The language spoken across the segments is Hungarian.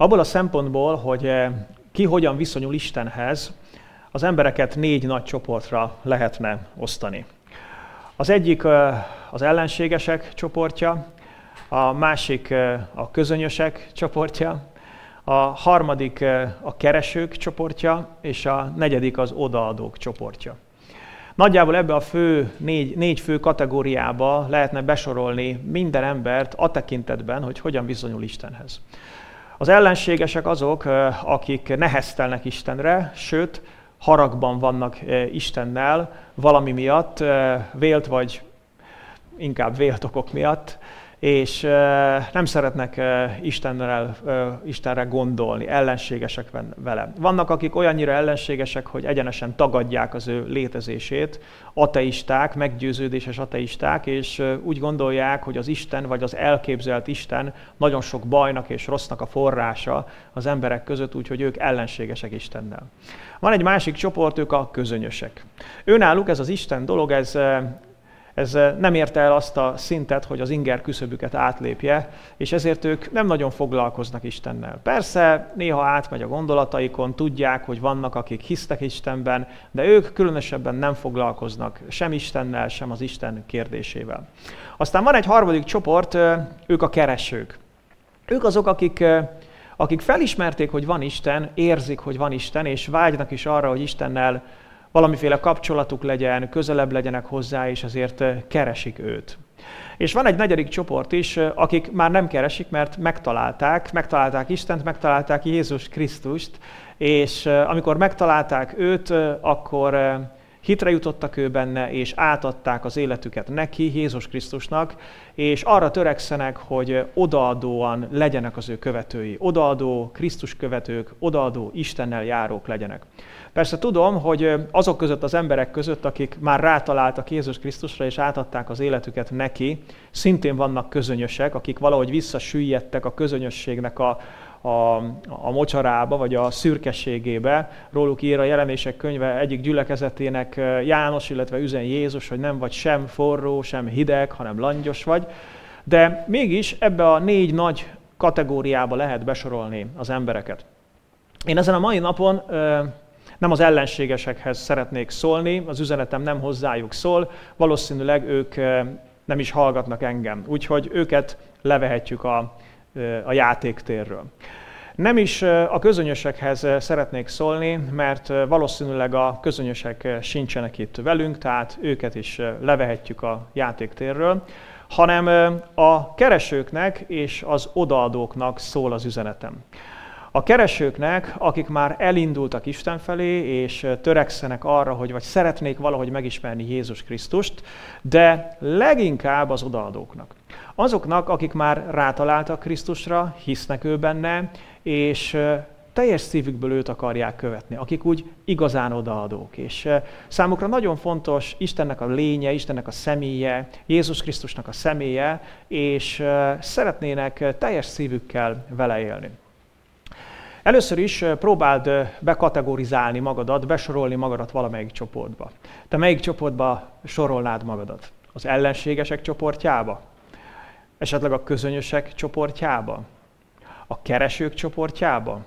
Abból a szempontból, hogy ki hogyan viszonyul Istenhez, az embereket négy nagy csoportra lehetne osztani. Az egyik az ellenségesek csoportja, a másik a közönösek csoportja, a harmadik a keresők csoportja, és a negyedik az odaadók csoportja. Nagyjából ebbe a fő, négy, négy fő kategóriába lehetne besorolni minden embert a tekintetben, hogy hogyan viszonyul Istenhez. Az ellenségesek azok, akik neheztelnek Istenre, sőt, haragban vannak Istennel valami miatt, vélt vagy inkább vélt okok miatt, és nem szeretnek Istennel, Istenre gondolni, ellenségesek vele. Vannak, akik olyannyira ellenségesek, hogy egyenesen tagadják az ő létezését, ateisták, meggyőződéses ateisták, és úgy gondolják, hogy az Isten vagy az elképzelt Isten nagyon sok bajnak és rossznak a forrása az emberek között, úgyhogy ők ellenségesek Istennel. Van egy másik csoport, ők a közönösek. Őnáluk ez az Isten dolog, ez ez eh, nem érte el azt a szintet, hogy az inger küszöbüket átlépje, és ezért ők nem nagyon foglalkoznak Istennel. Persze néha átmegy a gondolataikon, tudják, hogy vannak, akik hisztek Istenben, de ők különösebben nem foglalkoznak sem Istennel, sem az Isten kérdésével. Aztán van egy harmadik csoport, eh, ők a keresők. Ők azok, akik eh, akik felismerték, hogy van Isten, érzik, hogy van Isten, és vágynak is arra, hogy Istennel valamiféle kapcsolatuk legyen, közelebb legyenek hozzá, és azért eh, keresik őt. És van egy negyedik csoport is, eh, akik már nem keresik, mert megtalálták, megtalálták Istent, megtalálták Jézus Krisztust, és eh, amikor megtalálták őt, akkor hitre jutottak ő benne, és átadták az életüket neki, Jézus Krisztusnak, és arra törekszenek, hogy odaadóan legyenek az ő követői, odaadó Krisztus követők, odaadó Istennel járók legyenek. Persze tudom, hogy azok között az emberek között, akik már rátaláltak Jézus Krisztusra és átadták az életüket neki, szintén vannak közönösek, akik valahogy visszasüllyedtek a közönösségnek a, a, a mocsarába, vagy a szürkességébe. Róluk ír a jelenések könyve egyik gyülekezetének János, illetve üzen Jézus, hogy nem vagy sem forró, sem hideg, hanem langyos vagy. De mégis ebbe a négy nagy kategóriába lehet besorolni az embereket. Én ezen a mai napon nem az ellenségesekhez szeretnék szólni, az üzenetem nem hozzájuk szól, valószínűleg ők nem is hallgatnak engem, úgyhogy őket levehetjük a, a játéktérről. Nem is a közönösekhez szeretnék szólni, mert valószínűleg a közönösek sincsenek itt velünk, tehát őket is levehetjük a játéktérről, hanem a keresőknek és az odaadóknak szól az üzenetem. A keresőknek, akik már elindultak Isten felé, és törekszenek arra, hogy vagy szeretnék valahogy megismerni Jézus Krisztust, de leginkább az odaadóknak. Azoknak, akik már rátaláltak Krisztusra, hisznek ő benne, és teljes szívükből őt akarják követni, akik úgy igazán odaadók. És számukra nagyon fontos Istennek a lénye, Istennek a személye, Jézus Krisztusnak a személye, és szeretnének teljes szívükkel vele élni. Először is próbáld bekategorizálni magadat, besorolni magadat valamelyik csoportba. Te melyik csoportba sorolnád magadat? Az ellenségesek csoportjába? Esetleg a közönösek csoportjába? A keresők csoportjába?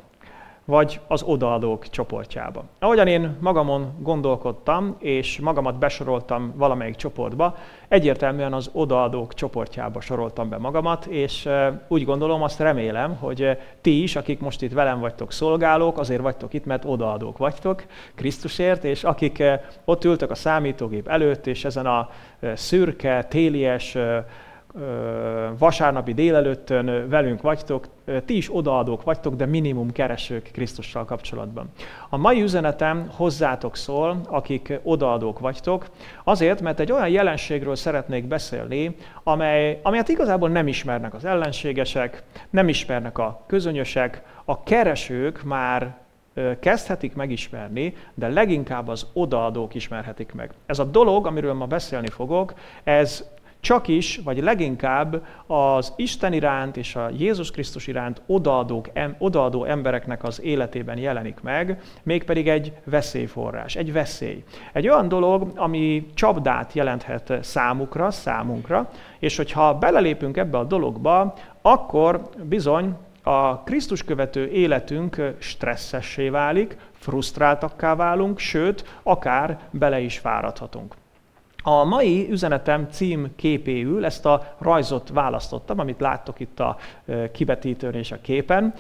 vagy az odaadók csoportjába. Ahogyan én magamon gondolkodtam, és magamat besoroltam valamelyik csoportba, egyértelműen az odaadók csoportjába soroltam be magamat, és úgy gondolom, azt remélem, hogy ti is, akik most itt velem vagytok szolgálók, azért vagytok itt, mert odaadók vagytok Krisztusért, és akik ott ültek a számítógép előtt, és ezen a szürke, télies, vasárnapi délelőttön velünk vagytok, ti is odaadók vagytok, de minimum keresők Krisztussal kapcsolatban. A mai üzenetem hozzátok szól, akik odaadók vagytok, azért, mert egy olyan jelenségről szeretnék beszélni, amely, amelyet igazából nem ismernek az ellenségesek, nem ismernek a közönösek, a keresők már kezdhetik megismerni, de leginkább az odaadók ismerhetik meg. Ez a dolog, amiről ma beszélni fogok, ez csak is, vagy leginkább az Isten iránt és a Jézus Krisztus iránt odaadók, em, odaadó embereknek az életében jelenik meg, mégpedig egy veszélyforrás, egy veszély. Egy olyan dolog, ami csapdát jelenthet számukra, számunkra, és hogyha belelépünk ebbe a dologba, akkor bizony a Krisztus követő életünk stresszessé válik, frusztráltakká válunk, sőt, akár bele is fáradhatunk. A mai üzenetem cím képéül ezt a rajzot választottam, amit láttok itt a kivetítőn és a képen.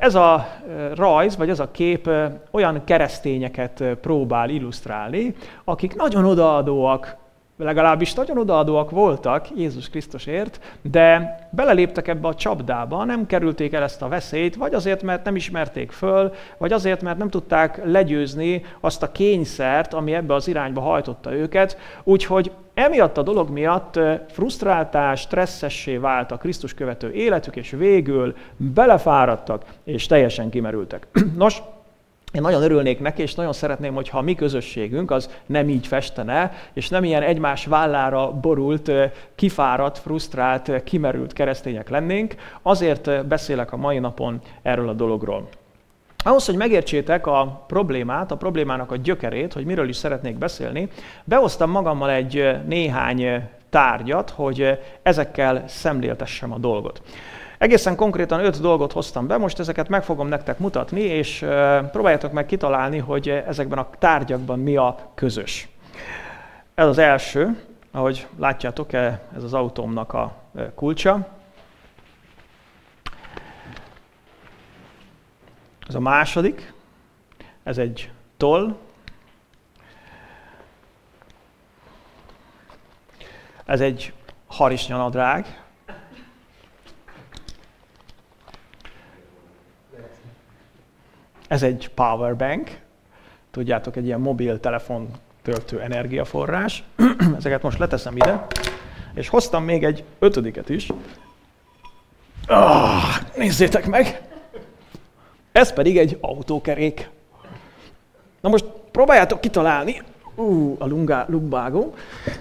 Ez a rajz, vagy ez a kép olyan keresztényeket próbál illusztrálni, akik nagyon odaadóak legalábbis nagyon odaadóak voltak Jézus Krisztusért, de beleléptek ebbe a csapdába, nem kerülték el ezt a veszélyt, vagy azért, mert nem ismerték föl, vagy azért, mert nem tudták legyőzni azt a kényszert, ami ebbe az irányba hajtotta őket. Úgyhogy emiatt a dolog miatt frusztráltás, stresszessé vált a Krisztus követő életük, és végül belefáradtak, és teljesen kimerültek. Nos, én nagyon örülnék neki, és nagyon szeretném, hogyha a mi közösségünk az nem így festene, és nem ilyen egymás vállára borult, kifáradt, frusztrált, kimerült keresztények lennénk. Azért beszélek a mai napon erről a dologról. Ahhoz, hogy megértsétek a problémát, a problémának a gyökerét, hogy miről is szeretnék beszélni, behoztam magammal egy néhány tárgyat, hogy ezekkel szemléltessem a dolgot. Egészen konkrétan öt dolgot hoztam be, most ezeket meg fogom nektek mutatni, és próbáljátok meg kitalálni, hogy ezekben a tárgyakban mi a közös. Ez az első, ahogy látjátok, e, ez az autómnak a kulcsa. Ez a második, ez egy toll. Ez egy harisnyanadrág. Ez egy powerbank, tudjátok, egy ilyen mobiltelefon töltő energiaforrás. Ezeket most leteszem ide, és hoztam még egy ötödiket is. Oh, nézzétek meg! Ez pedig egy autókerék. Na most próbáljátok kitalálni, ú, a lungá, lumbágó.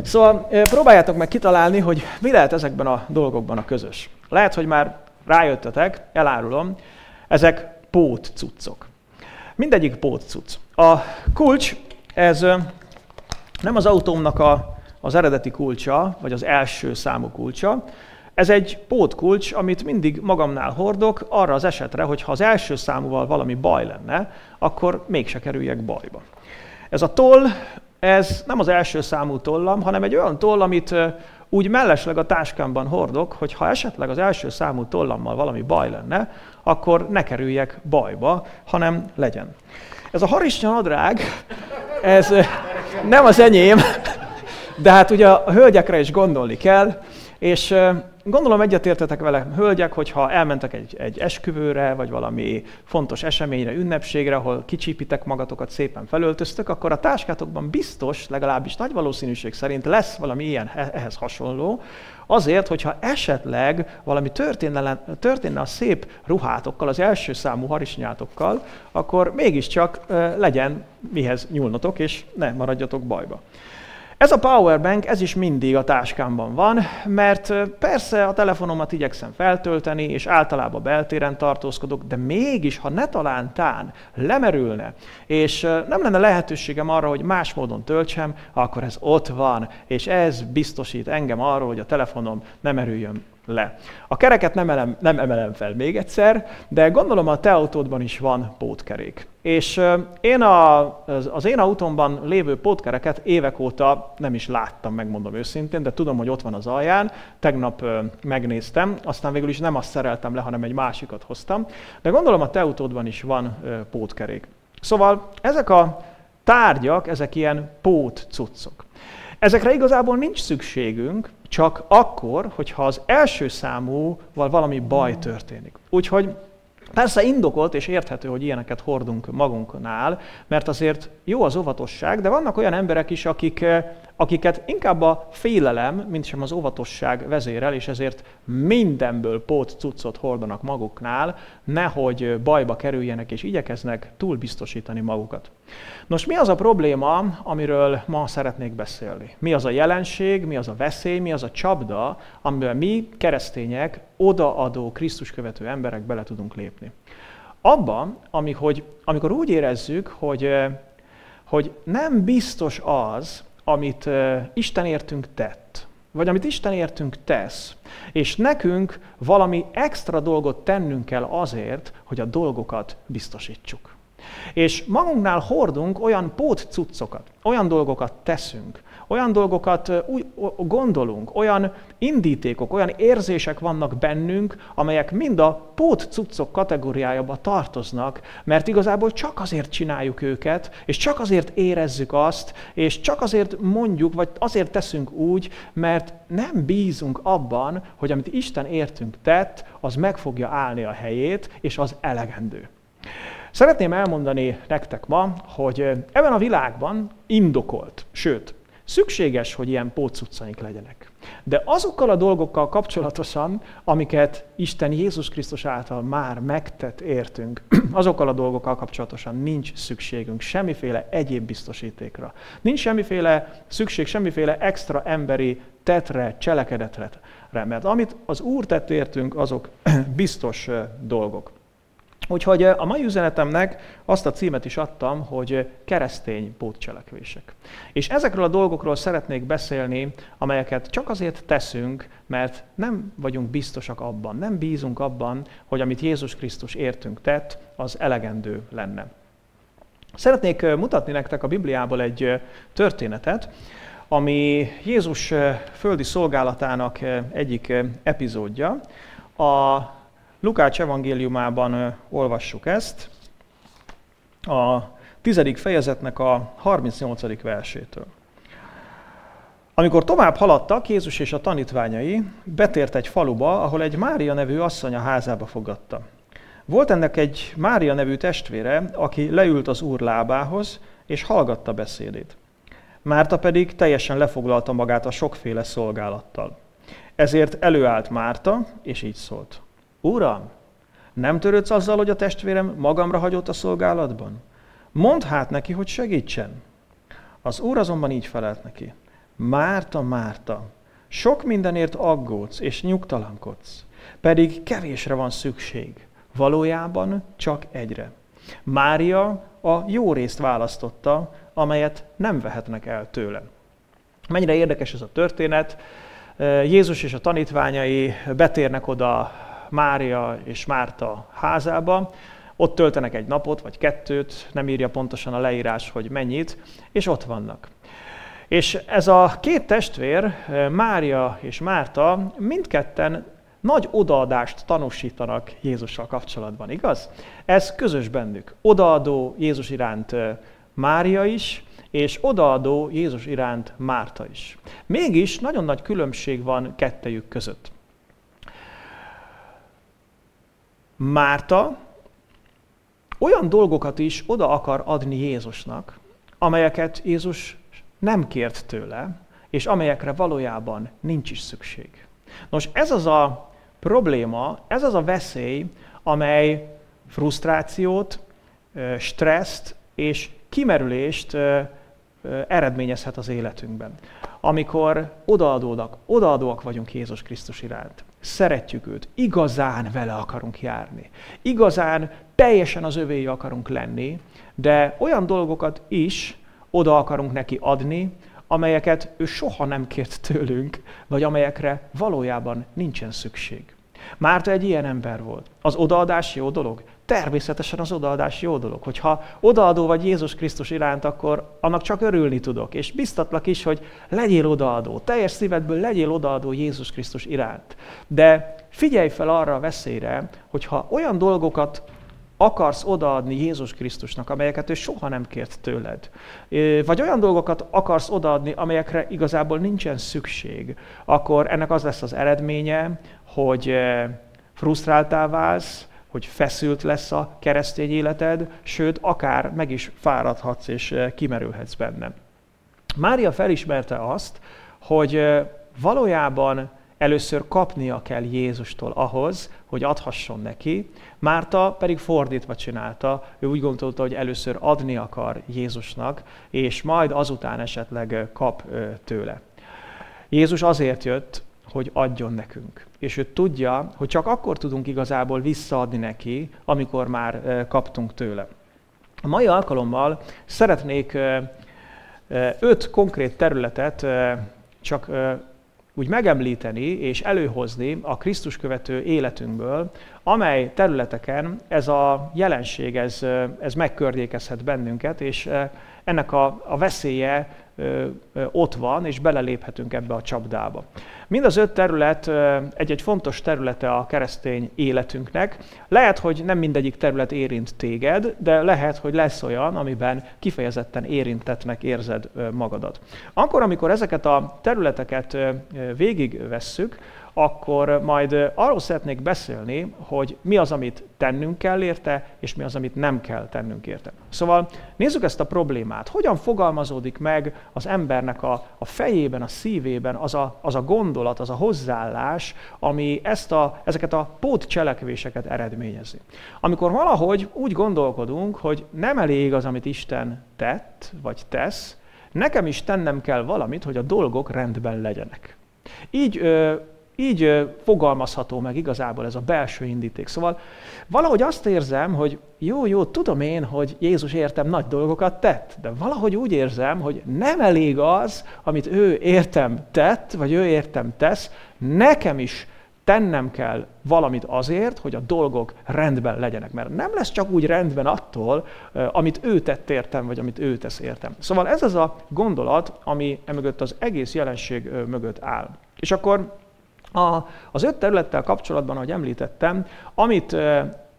Szóval próbáljátok meg kitalálni, hogy mi lehet ezekben a dolgokban a közös. Lehet, hogy már rájöttetek, elárulom, ezek pót cuccok. Mindegyik pótcuc. A kulcs, ez nem az autómnak a, az eredeti kulcsa, vagy az első számú kulcsa, ez egy pótkulcs, amit mindig magamnál hordok, arra az esetre, hogy ha az első számúval valami baj lenne, akkor mégse kerüljek bajba. Ez a toll, ez nem az első számú tollam, hanem egy olyan toll, amit úgy mellesleg a táskámban hordok, hogy ha esetleg az első számú tollammal valami baj lenne, akkor ne kerüljek bajba, hanem legyen. Ez a harisnya nadrág, ez nem az enyém, de hát ugye a hölgyekre is gondolni kell, és Gondolom egyetértetek vele, hölgyek, hogyha elmentek egy, egy esküvőre, vagy valami fontos eseményre, ünnepségre, ahol kicsípitek magatokat, szépen felöltöztök, akkor a táskátokban biztos, legalábbis nagy valószínűség szerint lesz valami ilyen ehhez hasonló, azért, hogyha esetleg valami történne, történne a szép ruhátokkal, az első számú harisnyátokkal, akkor mégiscsak legyen mihez nyúlnotok, és ne maradjatok bajba. Ez a powerbank, ez is mindig a táskámban van, mert persze a telefonomat igyekszem feltölteni, és általában beltéren tartózkodok, de mégis, ha ne talántán lemerülne, és nem lenne lehetőségem arra, hogy más módon töltsem, akkor ez ott van, és ez biztosít engem arról, hogy a telefonom nem merüljön le. A kereket nem, elem, nem emelem fel még egyszer, de gondolom a te autódban is van pótkerék. És én a, az, én autómban lévő pótkereket évek óta nem is láttam, megmondom őszintén, de tudom, hogy ott van az alján. Tegnap megnéztem, aztán végül is nem azt szereltem le, hanem egy másikat hoztam. De gondolom a te autódban is van pótkerék. Szóval ezek a tárgyak, ezek ilyen pót cuccok. Ezekre igazából nincs szükségünk, csak akkor, hogyha az első számúval valami baj történik. Úgyhogy Persze indokolt és érthető, hogy ilyeneket hordunk magunknál, mert azért jó az óvatosság, de vannak olyan emberek is, akik, akiket inkább a félelem, mint sem az óvatosság vezérel, és ezért mindenből pót cuccot hordanak maguknál, nehogy bajba kerüljenek és igyekeznek túlbiztosítani magukat. Nos, mi az a probléma, amiről ma szeretnék beszélni? Mi az a jelenség, mi az a veszély, mi az a csapda, amiben mi, keresztények, odaadó, Krisztus követő emberek bele tudunk lépni? Abban, amikor úgy érezzük, hogy, hogy nem biztos az, amit Isten értünk tett, vagy amit Isten értünk tesz, és nekünk valami extra dolgot tennünk kell azért, hogy a dolgokat biztosítsuk. És magunknál hordunk olyan pót cuccokat, olyan dolgokat teszünk, olyan dolgokat gondolunk, olyan indítékok, olyan érzések vannak bennünk, amelyek mind a pót cuccok kategóriájába tartoznak, mert igazából csak azért csináljuk őket, és csak azért érezzük azt, és csak azért mondjuk, vagy azért teszünk úgy, mert nem bízunk abban, hogy amit Isten értünk tett, az meg fogja állni a helyét, és az elegendő. Szeretném elmondani nektek ma, hogy ebben a világban indokolt, sőt, Szükséges, hogy ilyen pótcuccaink legyenek. De azokkal a dolgokkal kapcsolatosan, amiket Isten Jézus Krisztus által már megtett értünk, azokkal a dolgokkal kapcsolatosan nincs szükségünk semmiféle egyéb biztosítékra. Nincs semmiféle szükség, semmiféle extra emberi tetre, cselekedetre, mert amit az Úr tett értünk, azok biztos dolgok. Úgyhogy a mai üzenetemnek azt a címet is adtam, hogy keresztény pótcselekvések. És ezekről a dolgokról szeretnék beszélni, amelyeket csak azért teszünk, mert nem vagyunk biztosak abban, nem bízunk abban, hogy amit Jézus Krisztus értünk tett, az elegendő lenne. Szeretnék mutatni nektek a Bibliából egy történetet, ami Jézus földi szolgálatának egyik epizódja. A Lukács evangéliumában olvassuk ezt, a tizedik fejezetnek a 38. versétől. Amikor tovább haladtak, Jézus és a tanítványai betért egy faluba, ahol egy Mária nevű asszony a házába fogadta. Volt ennek egy Mária nevű testvére, aki leült az úr lábához, és hallgatta beszédét. Márta pedig teljesen lefoglalta magát a sokféle szolgálattal. Ezért előállt Márta, és így szólt. Uram, nem törődsz azzal, hogy a testvérem magamra hagyott a szolgálatban? Mondd hát neki, hogy segítsen. Az úr azonban így felelt neki. Márta, Márta, sok mindenért aggódsz és nyugtalankodsz, pedig kevésre van szükség. Valójában csak egyre. Mária a jó részt választotta, amelyet nem vehetnek el tőle. Mennyire érdekes ez a történet. Jézus és a tanítványai betérnek oda Mária és Márta házába, ott töltenek egy napot, vagy kettőt, nem írja pontosan a leírás, hogy mennyit, és ott vannak. És ez a két testvér, Mária és Márta, mindketten nagy odaadást tanúsítanak Jézussal kapcsolatban, igaz? Ez közös bennük. Odaadó Jézus iránt Mária is, és odaadó Jézus iránt Márta is. Mégis nagyon nagy különbség van kettejük között. Márta olyan dolgokat is oda akar adni Jézusnak, amelyeket Jézus nem kért tőle, és amelyekre valójában nincs is szükség. Nos, ez az a probléma, ez az a veszély, amely frusztrációt, stresszt és kimerülést eredményezhet az életünkben. Amikor odaadódak, odaadóak vagyunk Jézus Krisztus iránt. Szeretjük őt, igazán vele akarunk járni. Igazán teljesen az övéi akarunk lenni, de olyan dolgokat is oda akarunk neki adni, amelyeket ő soha nem kért tőlünk, vagy amelyekre valójában nincsen szükség. Márta egy ilyen ember volt. Az odaadás jó dolog? Természetesen az odaadás jó dolog. Hogyha odaadó vagy Jézus Krisztus iránt, akkor annak csak örülni tudok. És biztatlak is, hogy legyél odaadó. Teljes szívedből legyél odaadó Jézus Krisztus iránt. De figyelj fel arra a veszélyre, hogyha olyan dolgokat akarsz odaadni Jézus Krisztusnak, amelyeket ő soha nem kért tőled, vagy olyan dolgokat akarsz odaadni, amelyekre igazából nincsen szükség, akkor ennek az lesz az eredménye, hogy frusztráltá válsz, hogy feszült lesz a keresztény életed, sőt, akár meg is fáradhatsz és kimerülhetsz benne. Mária felismerte azt, hogy valójában először kapnia kell Jézustól ahhoz, hogy adhasson neki, Márta pedig fordítva csinálta, ő úgy gondolta, hogy először adni akar Jézusnak, és majd azután esetleg kap tőle. Jézus azért jött, hogy adjon nekünk. És ő tudja, hogy csak akkor tudunk igazából visszaadni neki, amikor már kaptunk tőle. A mai alkalommal szeretnék öt konkrét területet csak úgy megemlíteni és előhozni a Krisztus követő életünkből, amely területeken ez a jelenség, ez, ez megkörnyékezhet bennünket, és ennek a, a veszélye ott van, és beleléphetünk ebbe a csapdába. Mind az öt terület egy-egy fontos területe a keresztény életünknek. Lehet, hogy nem mindegyik terület érint téged, de lehet, hogy lesz olyan, amiben kifejezetten érintetnek érzed magadat. Akkor, amikor ezeket a területeket végigvesszük, akkor majd arról szeretnék beszélni, hogy mi az, amit tennünk kell érte, és mi az, amit nem kell tennünk érte. Szóval nézzük ezt a problémát. Hogyan fogalmazódik meg az embernek a, a fejében, a szívében az a, az a gondolat, az a hozzáállás, ami ezt a, ezeket a pótcselekvéseket eredményezi. Amikor valahogy úgy gondolkodunk, hogy nem elég az, amit Isten tett, vagy tesz, nekem is tennem kell valamit, hogy a dolgok rendben legyenek. Így így fogalmazható meg igazából ez a belső indíték. Szóval valahogy azt érzem, hogy jó, jó, tudom én, hogy Jézus értem nagy dolgokat tett, de valahogy úgy érzem, hogy nem elég az, amit ő értem tett, vagy ő értem tesz, nekem is tennem kell valamit azért, hogy a dolgok rendben legyenek. Mert nem lesz csak úgy rendben attól, amit ő tett értem, vagy amit ő tesz értem. Szóval ez az a gondolat, ami emögött az egész jelenség mögött áll. És akkor a, az öt területtel kapcsolatban, ahogy említettem, amit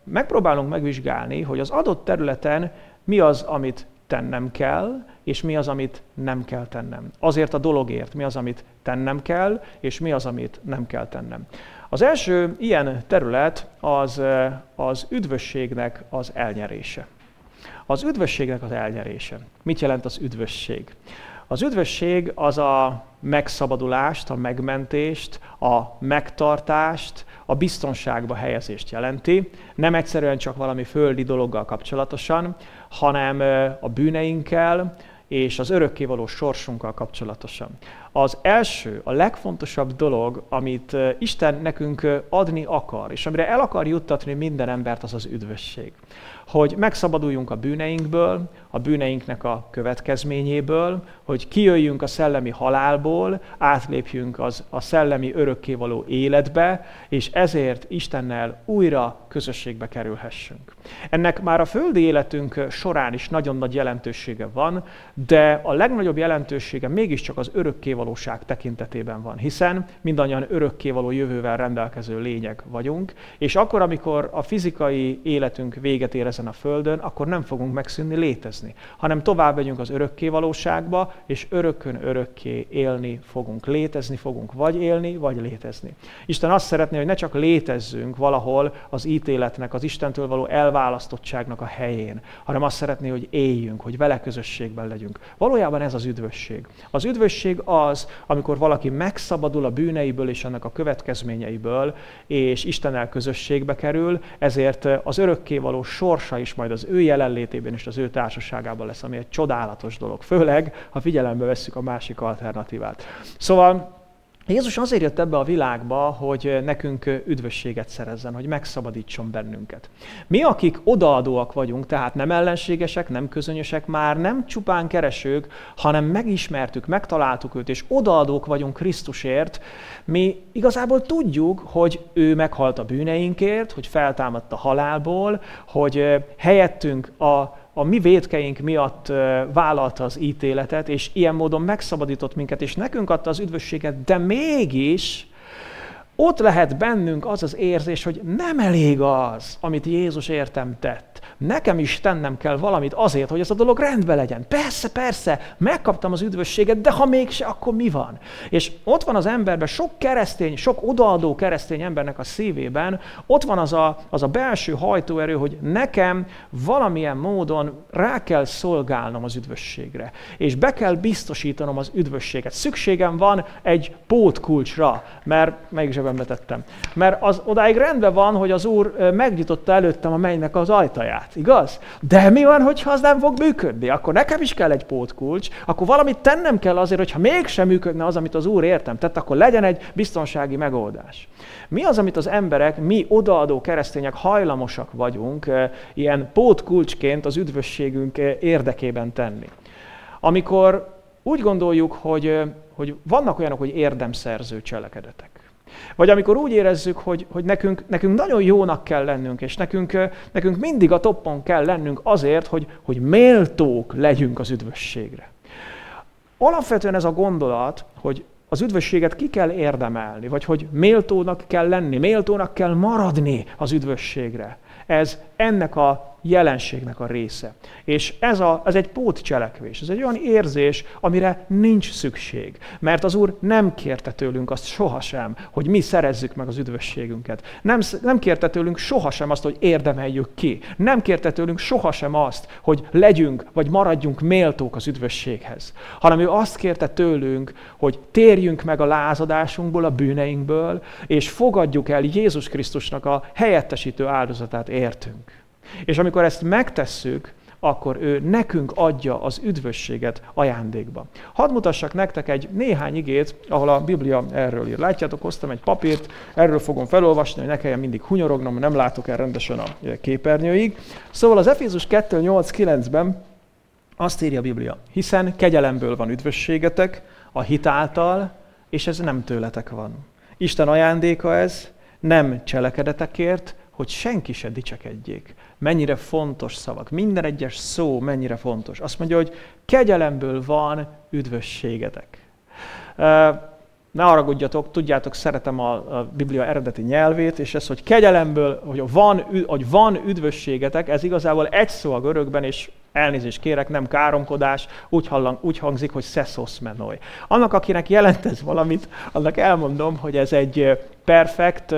megpróbálunk megvizsgálni, hogy az adott területen mi az, amit tennem kell, és mi az, amit nem kell tennem. Azért a dologért mi az, amit tennem kell, és mi az, amit nem kell tennem. Az első ilyen terület az, az üdvösségnek az elnyerése. Az üdvösségnek az elnyerése. Mit jelent az üdvösség? Az üdvösség az a megszabadulást, a megmentést, a megtartást, a biztonságba helyezést jelenti. Nem egyszerűen csak valami földi dologgal kapcsolatosan, hanem a bűneinkkel és az örökkévaló sorsunkkal kapcsolatosan. Az első, a legfontosabb dolog, amit Isten nekünk adni akar, és amire el akar juttatni minden embert, az az üdvösség hogy megszabaduljunk a bűneinkből, a bűneinknek a következményéből, hogy kijöjjünk a szellemi halálból, átlépjünk az, a szellemi örökkévaló életbe, és ezért Istennel újra közösségbe kerülhessünk. Ennek már a földi életünk során is nagyon nagy jelentősége van, de a legnagyobb jelentősége mégiscsak az örökkévalóság tekintetében van, hiszen mindannyian örökkévaló jövővel rendelkező lények vagyunk, és akkor, amikor a fizikai életünk véget ér ezen a földön, akkor nem fogunk megszűnni létezni, hanem tovább megyünk az örökké valóságba, és örökön örökké élni fogunk. Létezni fogunk, vagy élni, vagy létezni. Isten azt szeretné, hogy ne csak létezzünk valahol az ítéletnek, az Istentől való elválasztottságnak a helyén, hanem azt szeretné, hogy éljünk, hogy vele közösségben legyünk. Valójában ez az üdvösség. Az üdvösség az, amikor valaki megszabadul a bűneiből és annak a következményeiből, és Istennel közösségbe kerül, ezért az örökkévaló sors sorsa is majd az ő jelenlétében és az ő társaságában lesz, ami egy csodálatos dolog. Főleg, ha figyelembe vesszük a másik alternatívát. Szóval Jézus azért jött ebbe a világba, hogy nekünk üdvösséget szerezzen, hogy megszabadítson bennünket. Mi, akik odaadóak vagyunk, tehát nem ellenségesek, nem közönösek, már nem csupán keresők, hanem megismertük, megtaláltuk őt, és odaadók vagyunk Krisztusért, mi igazából tudjuk, hogy ő meghalt a bűneinkért, hogy feltámadt a halálból, hogy helyettünk a a mi védkeink miatt vállalta az ítéletet, és ilyen módon megszabadított minket, és nekünk adta az üdvösséget, de mégis ott lehet bennünk az az érzés, hogy nem elég az, amit Jézus értem tett nekem is tennem kell valamit azért, hogy ez a dolog rendben legyen. Persze, persze, megkaptam az üdvösséget, de ha mégse, akkor mi van? És ott van az emberben sok keresztény, sok odaadó keresztény embernek a szívében, ott van az a, az a belső hajtóerő, hogy nekem valamilyen módon rá kell szolgálnom az üdvösségre, és be kell biztosítanom az üdvösséget. Szükségem van egy pótkulcsra, mert melyik zsebembe tettem. Mert az odáig rendben van, hogy az Úr megnyitotta előttem a mennynek az ajtaját igaz? De mi van, hogyha az nem fog működni? Akkor nekem is kell egy pótkulcs, akkor valamit tennem kell azért, hogyha mégsem működne az, amit az Úr értem tett, akkor legyen egy biztonsági megoldás. Mi az, amit az emberek, mi odaadó keresztények hajlamosak vagyunk ilyen pótkulcsként az üdvösségünk érdekében tenni? Amikor úgy gondoljuk, hogy, hogy vannak olyanok, hogy érdemszerző cselekedetek. Vagy amikor úgy érezzük, hogy, hogy nekünk, nekünk nagyon jónak kell lennünk, és nekünk, nekünk mindig a toppon kell lennünk azért, hogy, hogy méltók legyünk az üdvösségre. Alapvetően ez a gondolat, hogy az üdvösséget ki kell érdemelni, vagy hogy méltónak kell lenni, méltónak kell maradni az üdvösségre. Ez ennek a jelenségnek a része. És ez, a, ez egy pótcselekvés, ez egy olyan érzés, amire nincs szükség. Mert az Úr nem kérte tőlünk azt sohasem, hogy mi szerezzük meg az üdvösségünket. Nem, nem kérte tőlünk sohasem azt, hogy érdemeljük ki. Nem kérte tőlünk sohasem azt, hogy legyünk, vagy maradjunk méltók az üdvösséghez. Hanem ő azt kérte tőlünk, hogy térjünk meg a lázadásunkból, a bűneinkből, és fogadjuk el Jézus Krisztusnak a helyettesítő áldozatát értünk. És amikor ezt megtesszük, akkor ő nekünk adja az üdvösséget ajándékba. Hadd mutassak nektek egy néhány igét, ahol a Biblia erről ír. Látjátok, hoztam egy papírt, erről fogom felolvasni, hogy ne kelljen mindig hunyorognom, nem látok el rendesen a képernyőig. Szóval az Efézus 2.8.9-ben azt írja a Biblia, hiszen kegyelemből van üdvösségetek, a hitáltal, és ez nem tőletek van. Isten ajándéka ez, nem cselekedetekért, hogy senki se dicsekedjék. Mennyire fontos szavak. Minden egyes szó mennyire fontos. Azt mondja, hogy kegyelemből van üdvösségetek. Ne haragudjatok, tudjátok, szeretem a, a Biblia eredeti nyelvét, és ez, hogy kegyelemből, hogy van, hogy van üdvösségetek, ez igazából egy szó a görögben, és elnézést kérek, nem káromkodás, úgy, hallang, úgy hangzik, hogy szeszosz menoj. Annak, akinek jelent ez valamit, annak elmondom, hogy ez egy perfekt,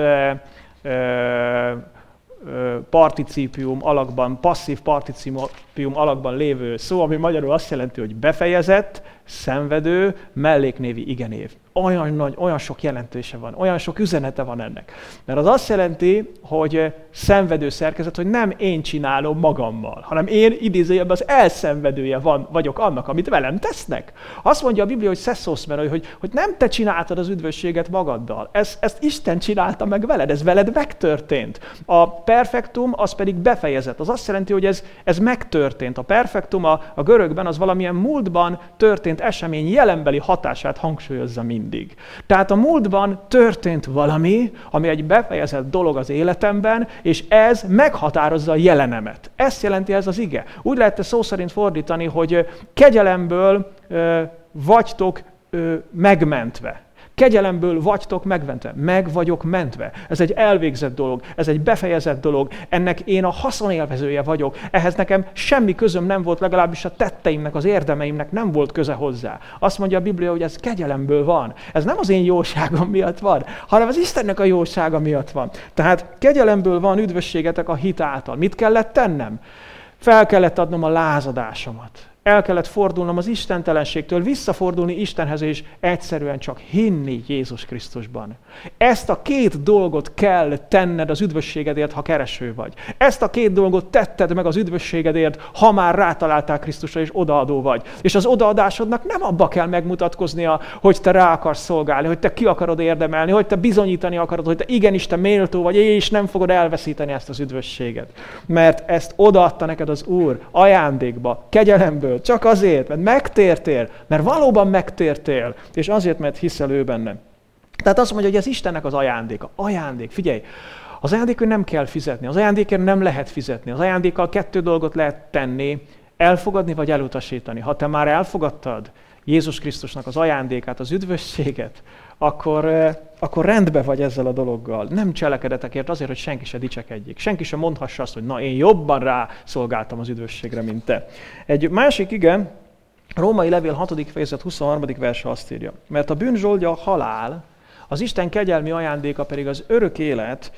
particípium alakban, passzív particípium alakban lévő szó, ami magyarul azt jelenti, hogy befejezett, szenvedő, melléknévi igenév. Olyan nagy, olyan sok jelentése van, olyan sok üzenete van ennek. Mert az azt jelenti, hogy szenvedő szerkezet, hogy nem én csinálom magammal, hanem én idézőjebb az elszenvedője van, vagyok annak, amit velem tesznek. Azt mondja a Biblia, hogy szeszosz, mert hogy, hogy nem te csináltad az üdvösséget magaddal. Ez, ezt Isten csinálta meg veled, ez veled megtörtént. A perfektum az pedig befejezett. Az azt jelenti, hogy ez, ez megtörtént. A perfektum a, a görögben az valamilyen múltban történt történt esemény jelenbeli hatását hangsúlyozza mindig. Tehát a múltban történt valami, ami egy befejezett dolog az életemben, és ez meghatározza a jelenemet. Ezt jelenti ez az ige. Úgy lehet szó szerint fordítani, hogy kegyelemből vagytok megmentve. Kegyelemből vagytok megmentve. Meg vagyok mentve. Ez egy elvégzett dolog, ez egy befejezett dolog, ennek én a haszonélvezője vagyok. Ehhez nekem semmi közöm nem volt, legalábbis a tetteimnek, az érdemeimnek nem volt köze hozzá. Azt mondja a Biblia, hogy ez kegyelemből van. Ez nem az én jóságom miatt van, hanem az Istennek a jósága miatt van. Tehát kegyelemből van üdvösségetek a hit által. Mit kellett tennem? Fel kellett adnom a lázadásomat el kellett fordulnom az istentelenségtől, visszafordulni Istenhez, és egyszerűen csak hinni Jézus Krisztusban. Ezt a két dolgot kell tenned az üdvösségedért, ha kereső vagy. Ezt a két dolgot tetted meg az üdvösségedért, ha már rátaláltál Krisztusra, és odaadó vagy. És az odaadásodnak nem abba kell megmutatkoznia, hogy te rá akarsz szolgálni, hogy te ki akarod érdemelni, hogy te bizonyítani akarod, hogy te igenis te méltó vagy, és nem fogod elveszíteni ezt az üdvösséget. Mert ezt odaadta neked az Úr ajándékba, kegyelemből, csak azért, mert megtértél, mert valóban megtértél, és azért, mert hiszel ő benne. Tehát azt mondja, hogy ez Istennek az ajándéka. Ajándék, figyelj, az ajándékon nem kell fizetni, az ajándékért nem lehet fizetni. Az ajándékkal kettő dolgot lehet tenni, elfogadni vagy elutasítani. Ha te már elfogadtad Jézus Krisztusnak az ajándékát, az üdvösséget, akkor, akkor rendbe vagy ezzel a dologgal. Nem cselekedetekért azért, hogy senki se dicsekedjék. Senki se mondhassa azt, hogy na én jobban rá szolgáltam az üdvösségre, mint te. Egy másik igen, Római levél 6. fejezet 23. verse azt írja. Mert a bűnzsoldja a halál, az Isten kegyelmi ajándéka pedig az örök élet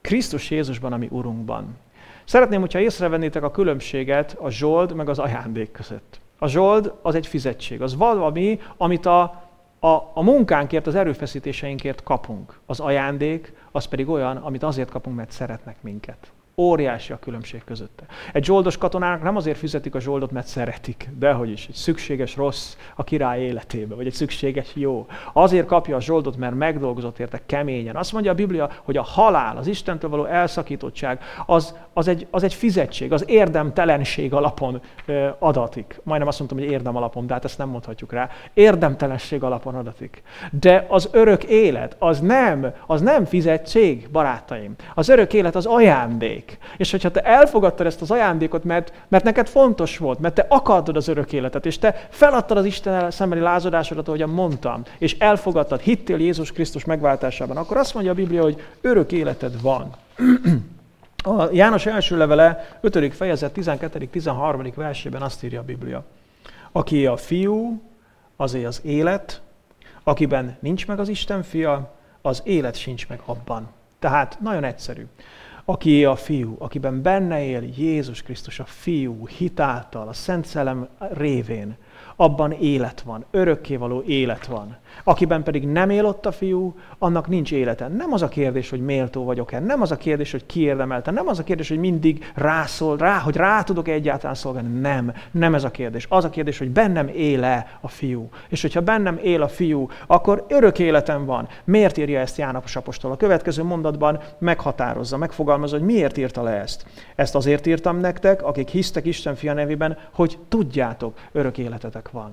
Krisztus Jézusban, ami Urunkban. Szeretném, hogyha észrevennétek a különbséget a zsold meg az ajándék között. A zsold az egy fizetség, az valami, amit a a, a munkánkért, az erőfeszítéseinkért kapunk. Az ajándék, az pedig olyan, amit azért kapunk, mert szeretnek minket. Óriási a különbség közötte. Egy zsoldos katonának nem azért fizetik a zsoldot, mert szeretik, dehogy is. Egy szükséges rossz a király életébe, vagy egy szükséges jó. Azért kapja a zsoldot, mert megdolgozott érte keményen. Azt mondja a Biblia, hogy a halál, az Istentől való elszakítottság, az, az, egy, az egy fizetség, az érdemtelenség alapon ö, adatik. Majdnem azt mondtam, hogy érdem alapon, de hát ezt nem mondhatjuk rá. Érdemtelenség alapon adatik. De az örök élet, az nem, az nem fizetség, barátaim. Az örök élet az ajándék. És hogyha te elfogadtad ezt az ajándékot, mert, mert neked fontos volt, mert te akartad az örök életet, és te feladtad az Isten szembeni lázadásodat, ahogyan mondtam, és elfogadtad, hittél Jézus Krisztus megváltásában, akkor azt mondja a Biblia, hogy örök életed van. A János első levele 5. fejezet 12.-13. versében azt írja a Biblia. Aki a fiú, azé az élet, akiben nincs meg az Isten fia, az élet sincs meg abban. Tehát nagyon egyszerű. Aki a fiú, akiben benne él Jézus Krisztus, a fiú hitáltal, a Szent Szellem révén, abban élet van, örökkévaló élet van. Akiben pedig nem él ott a fiú, annak nincs élete. Nem az a kérdés, hogy méltó vagyok-e, nem az a kérdés, hogy kiérdemelte, nem az a kérdés, hogy mindig rászól, rá, hogy rá tudok -e egyáltalán szolgálni. Nem, nem ez a kérdés. Az a kérdés, hogy bennem éle a fiú. És hogyha bennem él a fiú, akkor örök életem van. Miért írja ezt János apostol? A következő mondatban meghatározza, megfogalmazza, hogy miért írta le ezt. Ezt azért írtam nektek, akik hisztek Isten fia nevében, hogy tudjátok, örök életetek van.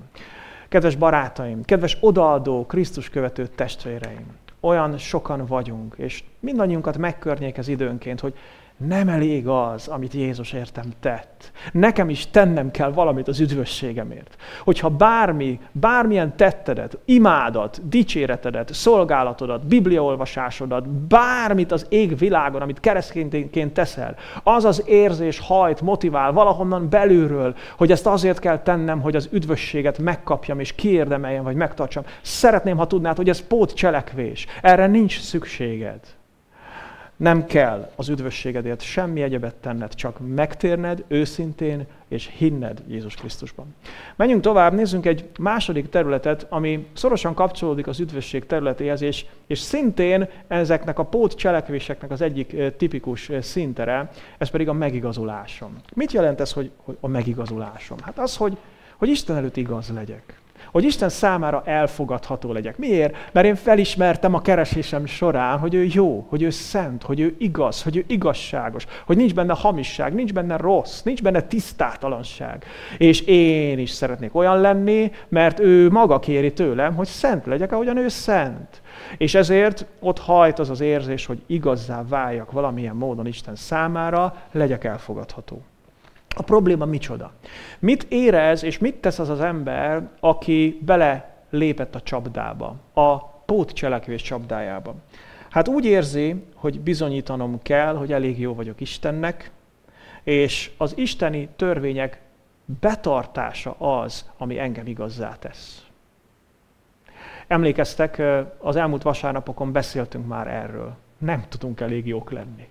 Kedves barátaim, kedves odaadó, Krisztus követő testvéreim, olyan sokan vagyunk, és mindannyiunkat megkörnyékez időnként, hogy nem elég az, amit Jézus értem tett. Nekem is tennem kell valamit az üdvösségemért. Hogyha bármi, bármilyen tettedet, imádat, dicséretedet, szolgálatodat, bibliaolvasásodat, bármit az ég világon, amit keresztényként teszel, az az érzés hajt, motivál valahonnan belülről, hogy ezt azért kell tennem, hogy az üdvösséget megkapjam és kiérdemeljem, vagy megtartsam. Szeretném, ha tudnád, hogy ez pótcselekvés. Erre nincs szükséged. Nem kell az üdvösségedért semmi egyebet tenned, csak megtérned őszintén és hinned Jézus Krisztusban. Menjünk tovább, nézzünk egy második területet, ami szorosan kapcsolódik az üdvösség területéhez, és, és szintén ezeknek a pót cselekvéseknek az egyik tipikus szintere, ez pedig a megigazulásom. Mit jelent ez, hogy, hogy a megigazulásom? Hát az, hogy, hogy Isten előtt igaz legyek hogy Isten számára elfogadható legyek. Miért? Mert én felismertem a keresésem során, hogy ő jó, hogy ő szent, hogy ő igaz, hogy ő igazságos, hogy nincs benne hamisság, nincs benne rossz, nincs benne tisztátalanság. És én is szeretnék olyan lenni, mert ő maga kéri tőlem, hogy szent legyek, ahogyan ő szent. És ezért ott hajt az az érzés, hogy igazzá váljak valamilyen módon Isten számára, legyek elfogadható. A probléma micsoda? Mit érez és mit tesz az az ember, aki bele lépett a csapdába, a pótcselekvés csapdájába? Hát úgy érzi, hogy bizonyítanom kell, hogy elég jó vagyok Istennek, és az isteni törvények betartása az, ami engem igazzá tesz. Emlékeztek, az elmúlt vasárnapokon beszéltünk már erről. Nem tudunk elég jók lenni.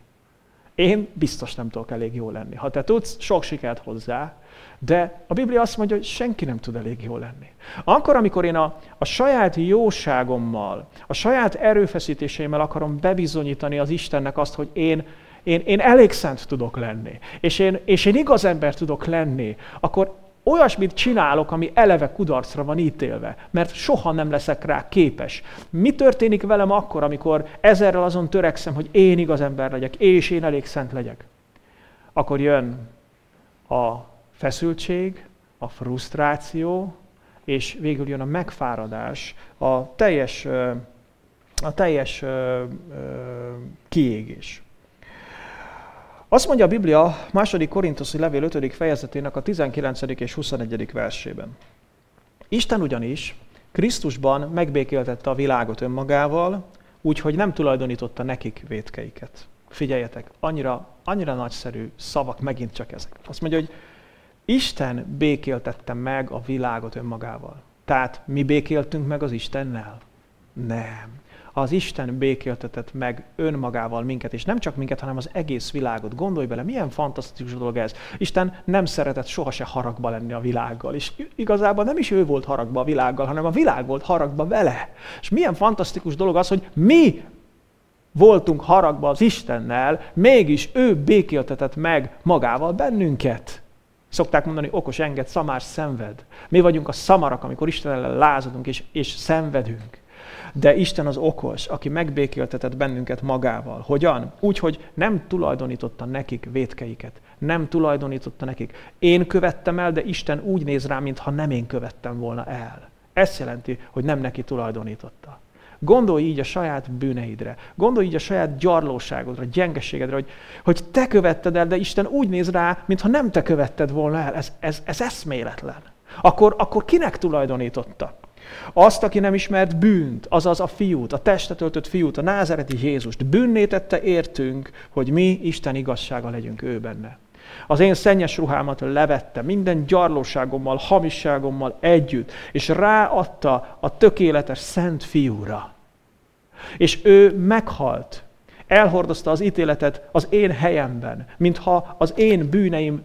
Én biztos nem tudok elég jó lenni. Ha te tudsz, sok sikert hozzá, de a Biblia azt mondja, hogy senki nem tud elég jó lenni. Akkor, amikor én a, a saját jóságommal, a saját erőfeszítéseimmel akarom bebizonyítani az Istennek azt, hogy én, én, én elég szent tudok lenni, és én, és én igaz ember tudok lenni, akkor olyasmit csinálok, ami eleve kudarcra van ítélve, mert soha nem leszek rá képes. Mi történik velem akkor, amikor ezerrel azon törekszem, hogy én igaz ember legyek, és én elég szent legyek? Akkor jön a feszültség, a frusztráció, és végül jön a megfáradás, a teljes, a teljes kiégés. Azt mondja a Biblia második Korintoszi levél 5. fejezetének a 19. és 21. versében. Isten ugyanis Krisztusban megbékéltette a világot önmagával, úgyhogy nem tulajdonította nekik vétkeiket. Figyeljetek, annyira, annyira nagyszerű szavak megint csak ezek. Azt mondja, hogy Isten békéltette meg a világot önmagával. Tehát mi békéltünk meg az Istennel? Nem az Isten békéltetett meg önmagával minket, és nem csak minket, hanem az egész világot. Gondolj bele, milyen fantasztikus dolog ez. Isten nem szeretett sohasem haragba lenni a világgal, és igazából nem is ő volt haragba a világgal, hanem a világ volt haragba vele. És milyen fantasztikus dolog az, hogy mi voltunk haragba az Istennel, mégis ő békéltetett meg magával bennünket. Szokták mondani, okos enged, szamár szenved. Mi vagyunk a szamarak, amikor Isten ellen lázadunk és, és szenvedünk. De Isten az okos, aki megbékéltetett bennünket magával. Hogyan? Úgy, hogy nem tulajdonította nekik vétkeiket. Nem tulajdonította nekik. Én követtem el, de Isten úgy néz rá, mintha nem én követtem volna el. Ez jelenti, hogy nem neki tulajdonította. Gondolj így a saját bűneidre. Gondolj így a saját gyarlóságodra, gyengeségedre, hogy, hogy te követted el, de Isten úgy néz rá, mintha nem te követted volna el. Ez, ez, ez eszméletlen. Akkor, akkor kinek tulajdonította? Azt, aki nem ismert bűnt, azaz a fiút, a testet öltött fiút, a názereti Jézust, bűnné tette értünk, hogy mi Isten igazsága legyünk ő benne. Az én szennyes ruhámat levette, minden gyarlóságommal, hamisságommal együtt, és ráadta a tökéletes szent fiúra. És ő meghalt, elhordozta az ítéletet az én helyemben, mintha az én bűneim,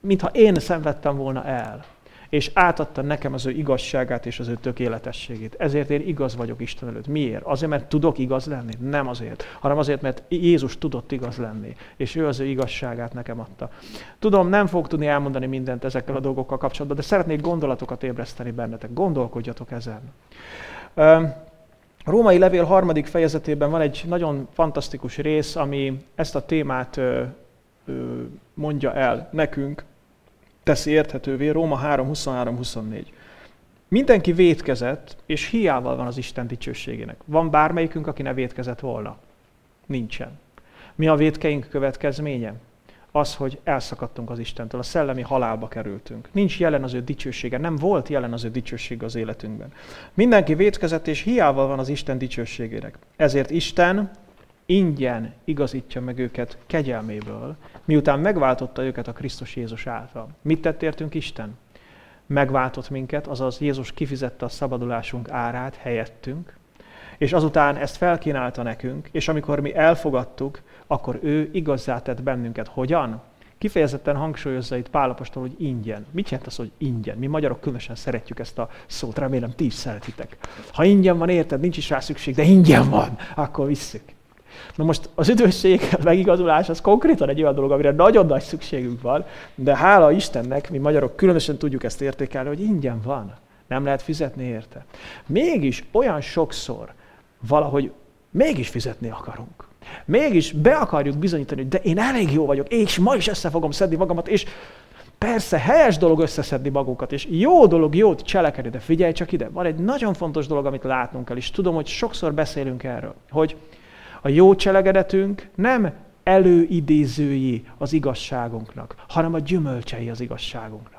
mintha én szenvedtem volna el és átadta nekem az ő igazságát és az ő tökéletességét. Ezért én igaz vagyok Isten előtt. Miért? Azért, mert tudok igaz lenni? Nem azért, hanem azért, mert Jézus tudott igaz lenni, és ő az ő igazságát nekem adta. Tudom, nem fog tudni elmondani mindent ezekkel a dolgokkal kapcsolatban, de szeretnék gondolatokat ébreszteni bennetek. Gondolkodjatok ezen. A római levél harmadik fejezetében van egy nagyon fantasztikus rész, ami ezt a témát mondja el nekünk, teszi érthetővé, Róma 3, 23, 24. Mindenki vétkezett, és hiával van az Isten dicsőségének. Van bármelyikünk, aki ne vétkezett volna? Nincsen. Mi a vétkeink következménye? Az, hogy elszakadtunk az Istentől, a szellemi halálba kerültünk. Nincs jelen az ő dicsősége, nem volt jelen az ő dicsősége az életünkben. Mindenki vétkezett, és hiával van az Isten dicsőségének. Ezért Isten ingyen igazítja meg őket kegyelméből, miután megváltotta őket a Krisztus Jézus által. Mit tett értünk Isten? Megváltott minket, azaz Jézus kifizette a szabadulásunk árát helyettünk, és azután ezt felkínálta nekünk, és amikor mi elfogadtuk, akkor ő igazzá tett bennünket. Hogyan? Kifejezetten hangsúlyozza itt Pálapostól, hogy ingyen. Mit jelent az, hogy ingyen? Mi magyarok különösen szeretjük ezt a szót, remélem ti is szeretitek. Ha ingyen van, érted, nincs is rá szükség, de ingyen van, akkor visszük. Na most az üdvösség, megigazulás az konkrétan egy olyan dolog, amire nagyon nagy szükségünk van, de hála Istennek, mi magyarok különösen tudjuk ezt értékelni, hogy ingyen van. Nem lehet fizetni érte. Mégis olyan sokszor valahogy mégis fizetni akarunk. Mégis be akarjuk bizonyítani, hogy de én elég jó vagyok, és ma is össze fogom szedni magamat, és persze helyes dolog összeszedni magunkat, és jó dolog jót cselekedni, de figyelj csak ide, van egy nagyon fontos dolog, amit látnunk kell, és tudom, hogy sokszor beszélünk erről, hogy a jó cselekedetünk nem előidézői az igazságunknak, hanem a gyümölcsei az igazságunknak.